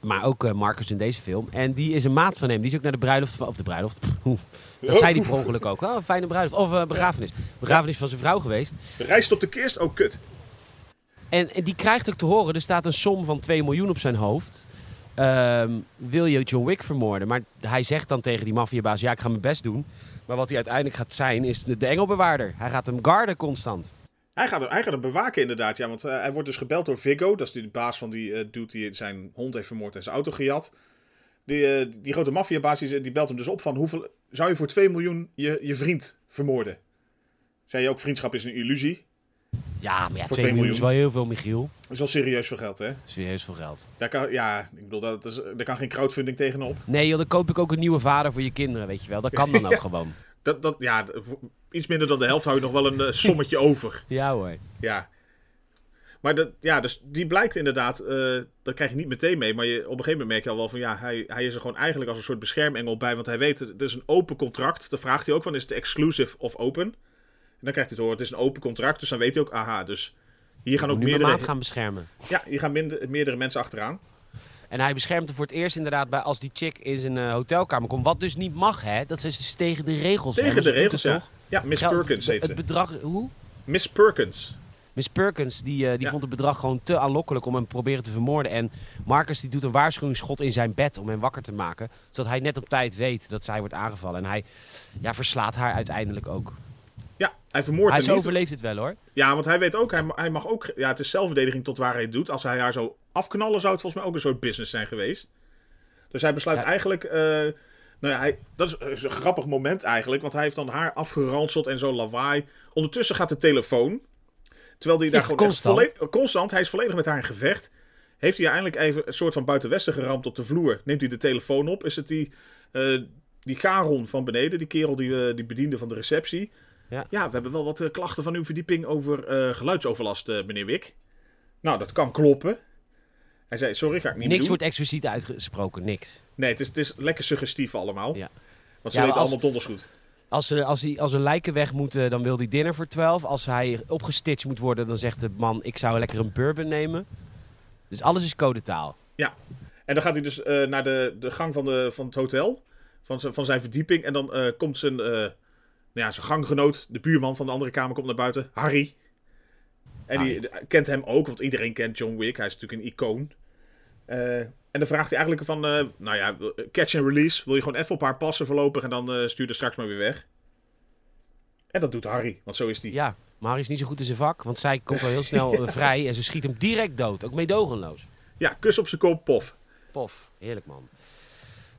Maar ook eh, Marcus in deze film. En die is een maat van hem. Die is ook naar de bruiloft van... Of de bruiloft. <laughs> pff. Dat zei hij per ongeluk ook. Oh, een fijne bruiloft. Of eh, begrafenis. Begrafenis van zijn vrouw geweest. Rijst op de kist, ook kut. En, en die krijgt ook te horen, er staat een som van 2 miljoen op zijn hoofd. Ehm, wil je John Wick vermoorden? Maar hij zegt dan tegen die maffiabaas, ja, ik ga mijn best doen. Maar wat hij uiteindelijk gaat zijn, is de, de engelbewaarder. Hij gaat hem garden constant. Hij gaat, hem- hij gaat hem bewaken inderdaad, ja. Want eh, hij wordt dus gebeld door Viggo. Dat is de baas van die eh dude die zijn hond heeft vermoord en zijn auto gejat. Die, eh, die grote maffiabaas die, die belt hem dus op van... hoeveel zou je voor 2 miljoen je, je vriend vermoorden? Zei je ook, vriendschap is een illusie. Ja, maar ja, 2 2 miljoen is wel heel veel, Michiel. Dat is wel serieus veel geld, hè? Heel veel geld. Daar kan, ja, ik bedoel, dat is, daar kan geen crowdfunding tegenop. Nee joh, dan koop ik ook een nieuwe vader voor je kinderen, weet je wel. Dat kan dan <laughs> ook gewoon. Dat, dat, ja, iets minder dan de helft hou je nog wel een eh, sommetje <laughs> over. Ja hoor. Ja. Maar dat, ja, dus die blijkt inderdaad, eh, dat krijg je niet meteen mee, maar je, op een gegeven moment merk je al wel van ja, hij, hij is er gewoon eigenlijk als een soort beschermengel bij, want hij weet, het is een open contract. Dan vraagt hij ook van, is het exclusive of open? En dan krijgt hij te horen, het is een open contract, dus dan weet hij ook, aha, dus hier gaan ook meerdere, maat gaan beschermen. ja, hier gaan minder, meerdere mensen achteraan. En hij beschermt hem voor het eerst inderdaad bij als die chick in zijn eh, hotelkamer komt. Wat dus niet mag, hè? Dat is dus tegen de regels. Tegen Maar de regels, ja. toch? Ja, Miss Geld- Perkins heet Het bedrag, hoe? Miss Perkins. Miss Perkins, die, eh, die Ja. vond het bedrag gewoon te aanlokkelijk om hem te proberen te vermoorden. En Marcus die doet een waarschuwingsschot in zijn bed om hem wakker te maken. Zodat hij net op tijd weet dat zij wordt aangevallen. En hij ja, verslaat haar uiteindelijk ook. Hij vermoordt hij overleeft het wel hoor. Ja, want hij weet ook, hij, ma- hij mag ook, ja, het is zelfverdediging tot waar hij het doet. Als hij haar zo afknallen, zou het volgens mij ook een soort business zijn geweest. Dus hij besluit Ja. eigenlijk, eh, nou ja, hij, dat is, is een grappig moment eigenlijk, want hij heeft dan haar afgeranseld en zo lawaai. Ondertussen gaat de telefoon, terwijl hij daar Ja, gewoon constant. constant, hij is volledig met haar in gevecht. Heeft hij eindelijk even een soort van buitenwesten geramd op de vloer. Neemt hij de telefoon op, is het die, eh, die Caron van beneden, die kerel die, eh, die bediende van de receptie. Ja. Ja, we hebben wel wat eh, klachten van uw verdieping over eh, geluidsoverlast, eh, meneer Wick. Nou, dat kan kloppen. Hij zei, sorry, ga ik niet meer Niks doen. wordt expliciet uitgesproken, niks. Nee, het is, het is lekker suggestief allemaal. Ja. Want ze Ja, weten als- allemaal donders goed. Als, ze, als, hij, als er lijken weg moeten, dan wil hij dinner voor 12. Als hij opgestitcht moet worden, dan zegt de man: Ik zou lekker een bourbon nemen. Dus alles is codetaal. En dan gaat hij dus naar de, de gang van, de, van het hotel, van, zijn- van zijn verdieping. En dan komt zijn, nou ja, zijn ganggenoot, de buurman van de andere kamer, komt naar buiten. Harry. En die kent hem ook, want iedereen kent John Wick. Hij is natuurlijk een icoon. Eh, En dan vraagt hij eigenlijk van, eh, nou ja, catch and release. Wil je gewoon even op haar passen voorlopig en dan eh stuur je straks maar weer weg. En dat doet Harry, want zo is die. Ja, maar Harry is niet zo goed in zijn vak, want zij komt wel heel snel <laughs> eh, vrij en ze schiet hem direct dood. Ook meedogenloos. Ja, kus op zijn kop, pof. Pof, heerlijk man.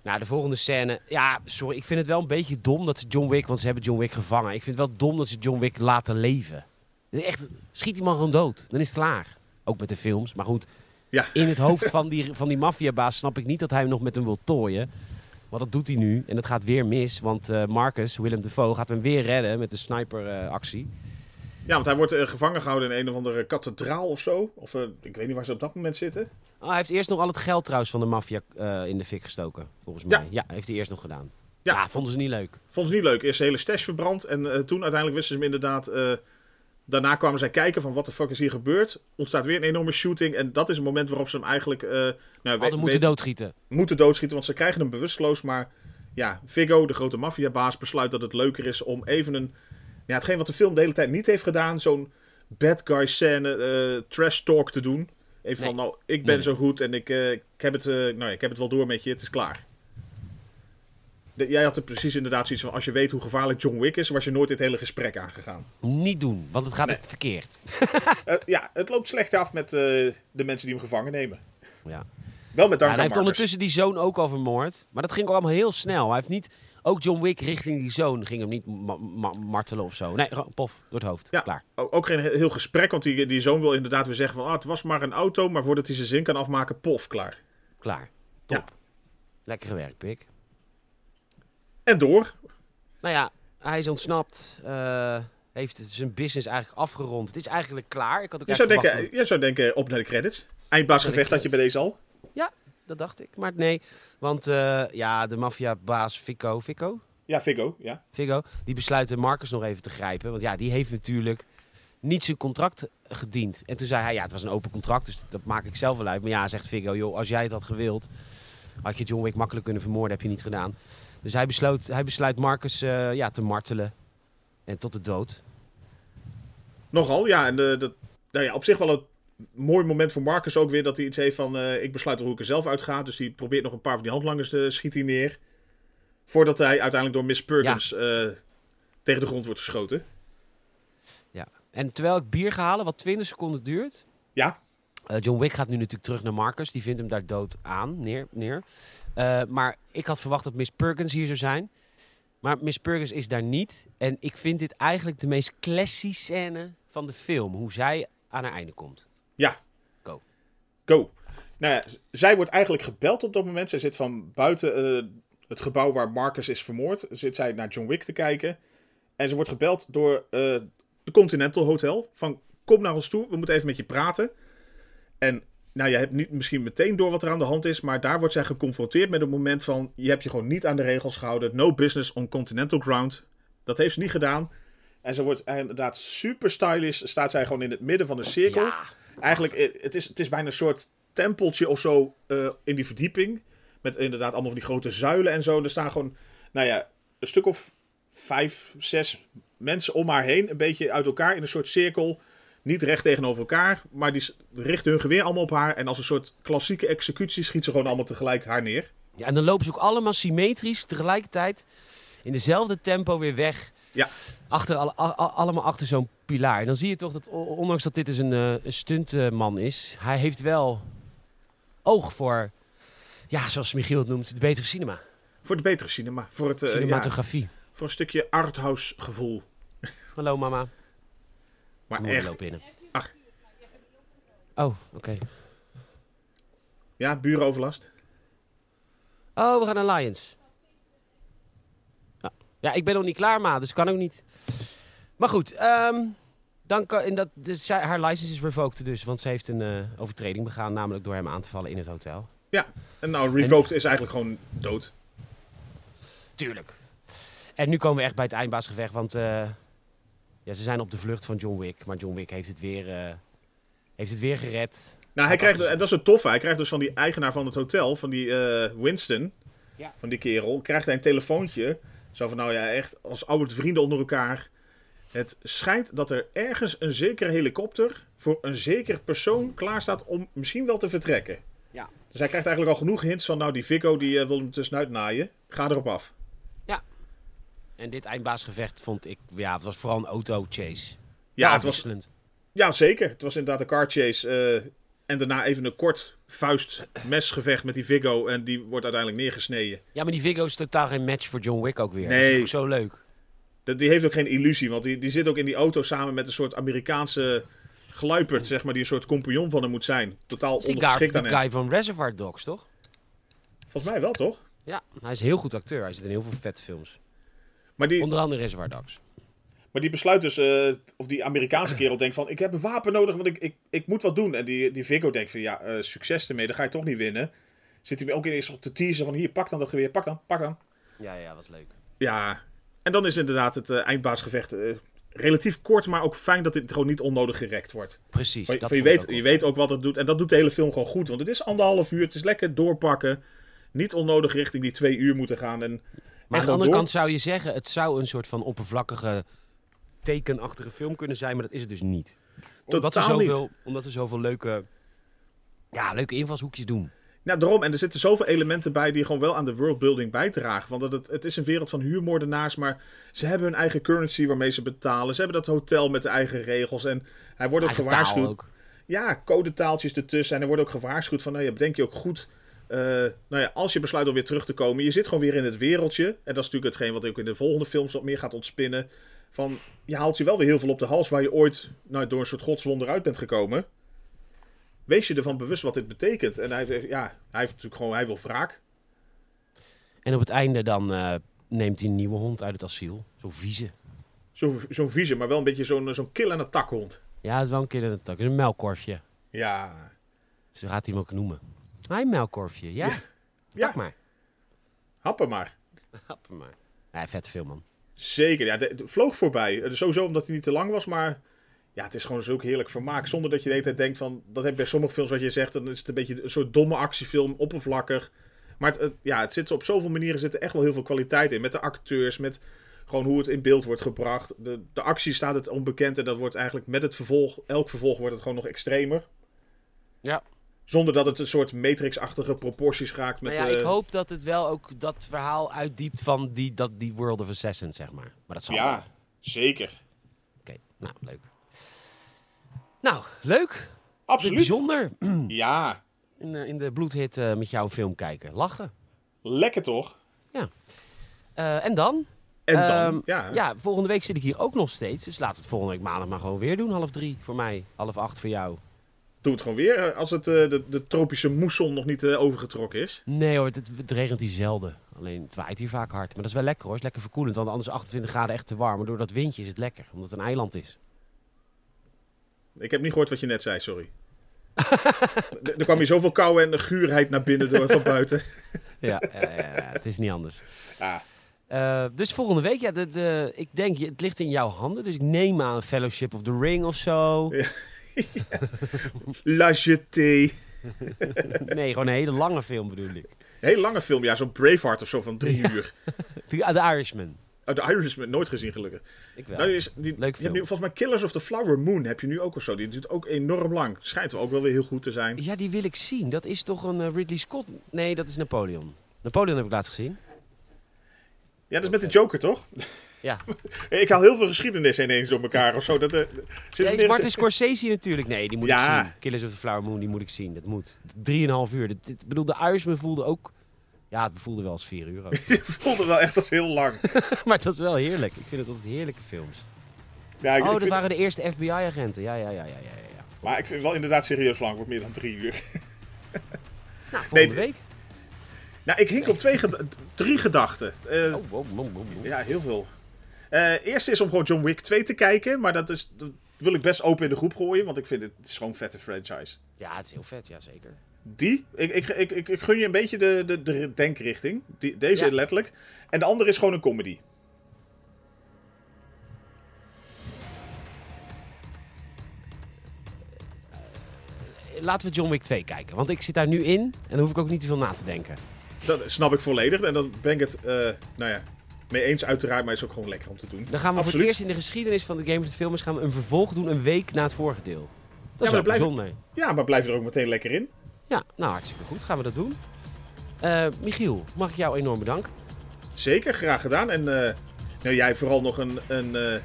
Nou, de volgende scène. Ja, sorry, ik vind het wel een beetje dom dat ze John Wick, want ze hebben John Wick gevangen. Ik vind het wel dom dat ze John Wick laten leven. Echt, schiet die man gewoon dood. Dan is het klaar. Ook met de films. Maar goed, Ja. in het hoofd van die, van die maffiabaas snap ik niet dat hij nog met hem wil tooien. Maar dat doet hij nu. En het gaat weer mis. Want eh, Marcus, Willem Dafoe, gaat hem weer redden met de sniperactie. Ja, want hij wordt eh, gevangen gehouden in een of andere kathedraal of zo. Of eh, ik weet niet waar ze op dat moment zitten. Oh, hij heeft eerst nog al het geld trouwens van de maffia eh, in de fik gestoken. Volgens Ja. mij. Ja, heeft hij eerst nog gedaan. Ja. Ja, vonden ze niet leuk. Vonden ze niet leuk. Eerst de hele stash verbrand. En toen uiteindelijk wisten ze hem inderdaad... daarna kwamen zij kijken van wat de fuck is hier gebeurd. Ontstaat weer een enorme shooting. En dat is het moment waarop ze hem eigenlijk... nou, Hadden moeten doodschieten. moeten doodschieten. Want ze krijgen hem bewusteloos. Maar ja, Viggo, de grote maffiabaas, besluit dat het leuker is om even een... Ja, hetgeen wat de film de hele tijd niet heeft gedaan. Zo'n bad guy scène, eh, trash talk te doen. Even van, nou, ik ben Nee. zo goed en ik, eh, ik, heb het, eh, nou, ja, ik heb het wel door met je. Het is klaar. De- jij had er precies inderdaad zoiets van... Als je weet hoe gevaarlijk John Wick is... was je nooit dit hele gesprek aangegaan. Niet doen, want het gaat ook verkeerd. <laughs> Ja, het loopt slecht af met de mensen die hem gevangen nemen. Ja. Wel met Ja, dank en hij heeft ondertussen die zoon ook al vermoord. Maar dat ging ook allemaal heel snel. Hij heeft niet... Ook John Wick richting die zoon ging hem niet ma- ma- martelen of zo. Nee, pof, door het hoofd. Ja. Klaar. Ook geen he- heel gesprek, want die, die zoon wil inderdaad weer zeggen van... Ah, het was maar een auto, maar voordat hij zijn zin kan afmaken, pof, klaar. Klaar. Top. Lekker gewerkt, Pik. En door. Nou ja, hij is ontsnapt. eh, heeft zijn business eigenlijk afgerond. Het is eigenlijk klaar. Ik had ook Je zou, denken, je zou denken, op naar de credits. Eindbaasgevecht had je bij deze al. dat- Dat dacht ik. Maar nee. Want eh, ja, de maffiabaas Fico... Fico? Ja, Viggo, ja. Figo, die besluit Marcus nog even te grijpen. Want ja, die heeft natuurlijk niet zijn contract gediend. En toen zei hij, ja, het was een open contract, dus dat maak ik zelf wel uit. Maar ja, zegt Figo, joh, als jij het had gewild, had je John Wick makkelijk kunnen vermoorden, heb je niet gedaan. Dus hij, besloot, hij besluit Marcus eh, ja, te martelen. En tot de dood. Nogal, ja. En de, dat, nou ja, op zich wel een mooi moment voor Marcus ook weer. Dat hij iets heeft van, eh, ik besluit hoe ik er zelf uit ga. Dus die probeert nog een paar van die handlangers te schiet hij neer. Voordat hij uiteindelijk door Miss Perkins eh, tegen de grond wordt geschoten. Ja. En terwijl ik bier ga halen, wat 20 seconden duurt. Ja, Eh, John Wick gaat nu natuurlijk terug naar Marcus. Die vindt hem daar dood aan, neer. neer. Maar ik had verwacht dat Miss Perkins hier zou zijn. Maar Miss Perkins is daar niet. En ik vind dit eigenlijk de meest classy scène van de film. Hoe zij aan haar einde komt. Ja. Go. Go. Nou ja, zij wordt eigenlijk gebeld op dat moment. Zij zit van buiten eh, het gebouw waar Marcus is vermoord. Zit zij naar John Wick te kijken. En ze wordt gebeld door eh, de Continental Hotel. Van, kom naar ons toe, we moeten even met je praten. En nou, je hebt niet misschien meteen door wat er aan de hand is. Maar daar wordt zij geconfronteerd met een moment van... Je hebt je gewoon niet aan de regels gehouden. No business on continental ground. Dat heeft ze niet gedaan. En ze wordt inderdaad super stylish. Staat zij gewoon in het midden van een cirkel. Ja, Eigenlijk, eh, het is, het is bijna een soort tempeltje of zo eh, in die verdieping. Met inderdaad allemaal van die grote zuilen en zo. Er staan gewoon, nou ja, een stuk of vijf, zes mensen om haar heen. Een beetje uit elkaar in een soort cirkel. Niet recht tegenover elkaar, maar die richten hun geweer allemaal op haar. En als een soort klassieke executie schiet ze gewoon allemaal tegelijk haar neer. ja, en dan lopen ze ook allemaal symmetrisch tegelijkertijd in dezelfde tempo weer weg. Ja. Achter alle, a- a- allemaal achter zo'n pilaar. Dan zie je toch dat, ondanks dat dit dus een, eh, een stuntman is, hij heeft wel oog voor, ja, zoals Michiel het noemt, de betere cinema. Voor de betere cinema. Voor, het, eh, ja, Cinematografie. voor een stukje arthouse gevoel. Hallo mama. Maar echt, loopt binnen. Ach. Oh, oké. ja, burenoverlast. Oh, we gaan naar Lions. Ja, ik ben nog niet klaar, ma, dus kan ook niet. Maar goed, ehm, dan kan, in dat, dus zij- haar license is revoked dus, want ze heeft een eh, overtreding begaan, namelijk door hem aan te vallen in het hotel. En nou, Revoked is eigenlijk gewoon dood. Tuurlijk. En nu komen we echt bij het eindbaasgevecht, want eh, ja, ze zijn op de vlucht van John Wick, maar John Wick heeft het weer, eh, heeft het weer gered. Nou, hij krijgt, en dat is het toffe, hij krijgt dus van die eigenaar van het hotel, van die Winston, Ja. van die kerel, krijgt hij een telefoontje. Zo van, nou ja, echt als oude vrienden onder elkaar. Het schijnt dat er ergens een zekere helikopter voor een zeker persoon klaar staat om misschien wel te vertrekken. Ja. Dus hij krijgt eigenlijk al genoeg hints van, nou, die Vico die eh, wil hem tussenuit naaien. Ga erop af. En dit eindbaasgevecht vond ik, ja, het was vooral een auto-chase. Ja, het was, ja, zeker. Het was inderdaad een car chase. eh, en daarna even een kort vuist-mesgevecht met die Vigo. En die wordt uiteindelijk neergesneden. Ja, maar die Vigo is totaal geen match voor John Wick ook weer. Nee. Dat is ook zo leuk. Dat- Die heeft ook geen illusie, want die, die zit ook in die auto samen met een soort Amerikaanse gluiperd, zeg maar, die een soort compagnon van hem moet zijn. Totaal is ondergeschikt aan hem. guy van Reservoir Dogs, toch? Volgens mij wel, toch? Ja, hij is een heel goed acteur. Hij zit in heel veel vette films. Maar die, Onder andere Reservoir Dogs. maar die besluit dus, eh, of die Amerikaanse kerel denkt van, ik heb een wapen nodig, want ik, ik, ik moet wat doen. En die, die Vigo denkt van, ja, eh, succes ermee, dan ga je toch niet winnen. Zit hij ook ineens op te teasen van, hier, pak dan dat geweer, pak dan, pak dan. Ja, ja, was leuk. Ja, en dan is inderdaad het eh, eindbaasgevecht eh, relatief kort, maar ook fijn dat dit gewoon niet onnodig gerekt wordt. Precies. Dat je weet, ook je weet ook wat het doet. En dat doet de hele film gewoon goed. Want het is anderhalf uur. Het is lekker doorpakken. Niet onnodig richting die twee uur moeten gaan. En, Maar aan de andere door- kant zou je zeggen, het zou een soort van oppervlakkige, tekenachtige film kunnen zijn, maar dat is het dus niet. Omdat ze Totaal niet. zoveel, omdat ze zoveel leuke, ja, leuke invalshoekjes doen. Nou, daarom. En er zitten zoveel elementen bij die gewoon wel aan de worldbuilding bijdragen. Want het, het is een wereld van huurmoordenaars, maar ze hebben hun eigen currency waarmee ze betalen. Ze hebben dat hotel met de eigen regels. En hij wordt ook Eigen gewaarschuwd. ook. Ja, codetaaltjes ertussen. En er wordt ook gewaarschuwd van, nou ja, bedenk je ook goed. eh, nou ja, als je besluit om weer terug te komen, je zit gewoon weer in het wereldje. En dat is natuurlijk hetgeen wat ook in de volgende films wat meer gaat ontspinnen. Van, je haalt je wel weer heel veel op de hals waar je ooit nou, door een soort godswonder uit bent gekomen. Wees je ervan bewust wat dit betekent. En hij, ja, hij heeft natuurlijk gewoon, hij wil wraak. En op het einde dan eh, neemt hij een nieuwe hond uit het asiel. Zo'n vieze. Zo- Zo'n vieze, maar wel een beetje zo'n zo'n kill- en attack-hond. Ja, het is wel een keer in het tak. Het is een melkkorfje. Ja, Zo gaat hij hem ook noemen. Hi, melkkorfje. Ja? ja Pak maar. happen maar. Hap hem maar. Ja, vet film, man. Zeker, ja, de, de- vloog voorbij. Eh, Sowieso omdat hij niet te lang was, maar ja, het is gewoon zulk heerlijk vermaak. Zonder dat je de hele tijd denkt van, dat heb je bij sommige films wat je zegt, dan is het een beetje een soort domme actiefilm, oppervlakkig. Maar het, het- ja, het zit op zoveel manieren zit er echt wel heel veel kwaliteit in. Met de acteurs, met gewoon hoe het in beeld wordt gebracht. De, de actie staat het onbekend en dat wordt eigenlijk met het vervolg, elk vervolg wordt het gewoon nog extremer. Ja. Zonder dat het een soort Matrix-achtige proporties raakt. Met, Maar ja, ik hoop dat het wel ook dat verhaal uitdiept van die, dat, die World of Assassins, zeg maar. Maar dat zal wel. Ja, zeker. Oké, nou, leuk. Nou, leuk. Absoluut. Bijzonder. <clears throat> Ja, In, de- in de bloedhit eh, met jou een film kijken. Lachen. lekker toch? Eh, en dan? En dan, Ehm, ja. Ja, volgende week zit ik hier ook nog steeds. Dus we het volgende week maandag maar gewoon weer doen. Half drie voor mij, half acht voor jou. Doe het gewoon weer eh, als het, eh, de, de tropische moesson nog niet eh, overgetrokken is. Nee hoor, het, het regent hier zelden. Alleen het waait hier vaak hard. Maar dat is wel lekker hoor. Het is lekker verkoelend. Want anders is 28 graden echt te warm. Maar door dat windje is het lekker. Omdat het een eiland is. Ik heb niet gehoord wat je net zei, sorry. er, <laughs> er kwam hier zoveel kou en guurheid naar binnen door van buiten. <laughs> Ja, ja, ja, het is niet anders. Ja, Eh, dus volgende week, ja, dat, eh, ik denk, het ligt in jouw handen. Dus ik neem aan Fellowship of the Ring of zo. Ja. <laughs> La Jetée. Nee, gewoon een hele lange film bedoel ik. Heel lange film, ja, zo'n Braveheart of zo van drie uur. The, The Irishman. Oh, de Irishman, nooit gezien gelukkig. Ik wel. Nou, is, die, Leuk je hebt film. nu volgens mij Killers of the Flower Moon heb je nu ook of zo. Die duurt ook enorm lang. Schijnt wel ook wel weer heel goed te zijn. Ja, die wil ik zien. Dat is toch een eh, Ridley Scott? Nee, dat is Napoleon. Napoleon heb ik laatst gezien. Ja, dat is met de Joker, toch? <laughs> Ja. <laughs> Ik haal heel veel geschiedenis ineens door elkaar of zo. Dat, eh, zit Ja, is Martin Scorsese natuurlijk. Nee, die moet Ja. ik zien. Killers of the Flower Moon, die moet ik zien. Dat moet. Drieënhalf uur. Dat, dit- bedoel, de Irishman voelde ook... Ja, het voelde wel als vier uur ook. <laughs> Je voelde wel echt als heel lang. <laughs> maar het was wel heerlijk. Ik vind het altijd heerlijke films. Ja, ik, Oh, ik dat vind- waren de eerste FBI-agenten. Ja, ja, ja, ja, ja, ja. Maar ik vind het wel inderdaad serieus lang. Wordt meer dan drie uur. <laughs> Nou, volgende Nee, week. Nou, ik hink op twee drie gedachten. Eh, Oh, wow, wow, wow, wow. Ja, heel veel. Eh eerst is om gewoon John Wick 2 te kijken. Maar dat, is, dat wil ik best open in de groep gooien. Want ik vind het, het is gewoon een vette franchise. Ja, het is heel vet, ja zeker. Die, ik, ik, ik, ik, ik gun je een beetje de, de, de denkrichting. Die, deze Ja. letterlijk. En de andere is gewoon een comedy. Laten we John Wick 2 kijken. Want ik zit daar nu in en dan hoef ik ook niet te veel na te denken. Dat snap ik volledig. En dan ben ik het, eh, nou ja, mee eens uiteraard. Maar het is ook gewoon lekker om te doen. Dan gaan we voor het eerst in de geschiedenis van de Game of the Filmers gaan we een vervolg doen een week na het vorige deel. Dat is maar wel blijf- bijzonder. Ja, maar blijf er ook meteen lekker in. Ja, nou hartstikke goed. Gaan we dat doen. Eh, Michiel, mag ik jou enorm bedanken? Zeker, graag gedaan. En eh, nou, jij vooral nog een, een eh,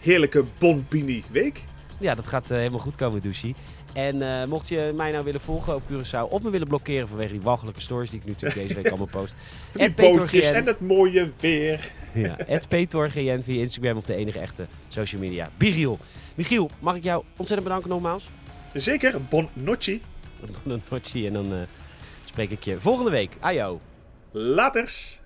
heerlijke Bonpini week. Ja, dat gaat helemaal goed komen, Douchie. En mocht je mij nou willen volgen op Curaçao of me willen blokkeren vanwege die walgelijke stories die ik nu natuurlijk deze week <laughs> allemaal post. Die bootjes en het mooie weer. Ja, @petorgn via Instagram of de enige echte social media. Michiel, Michiel, mag ik jou ontzettend bedanken nogmaals. Zeker, Bon. <laughs> En dan eh, spreek ik je volgende week. Ajo. Laters.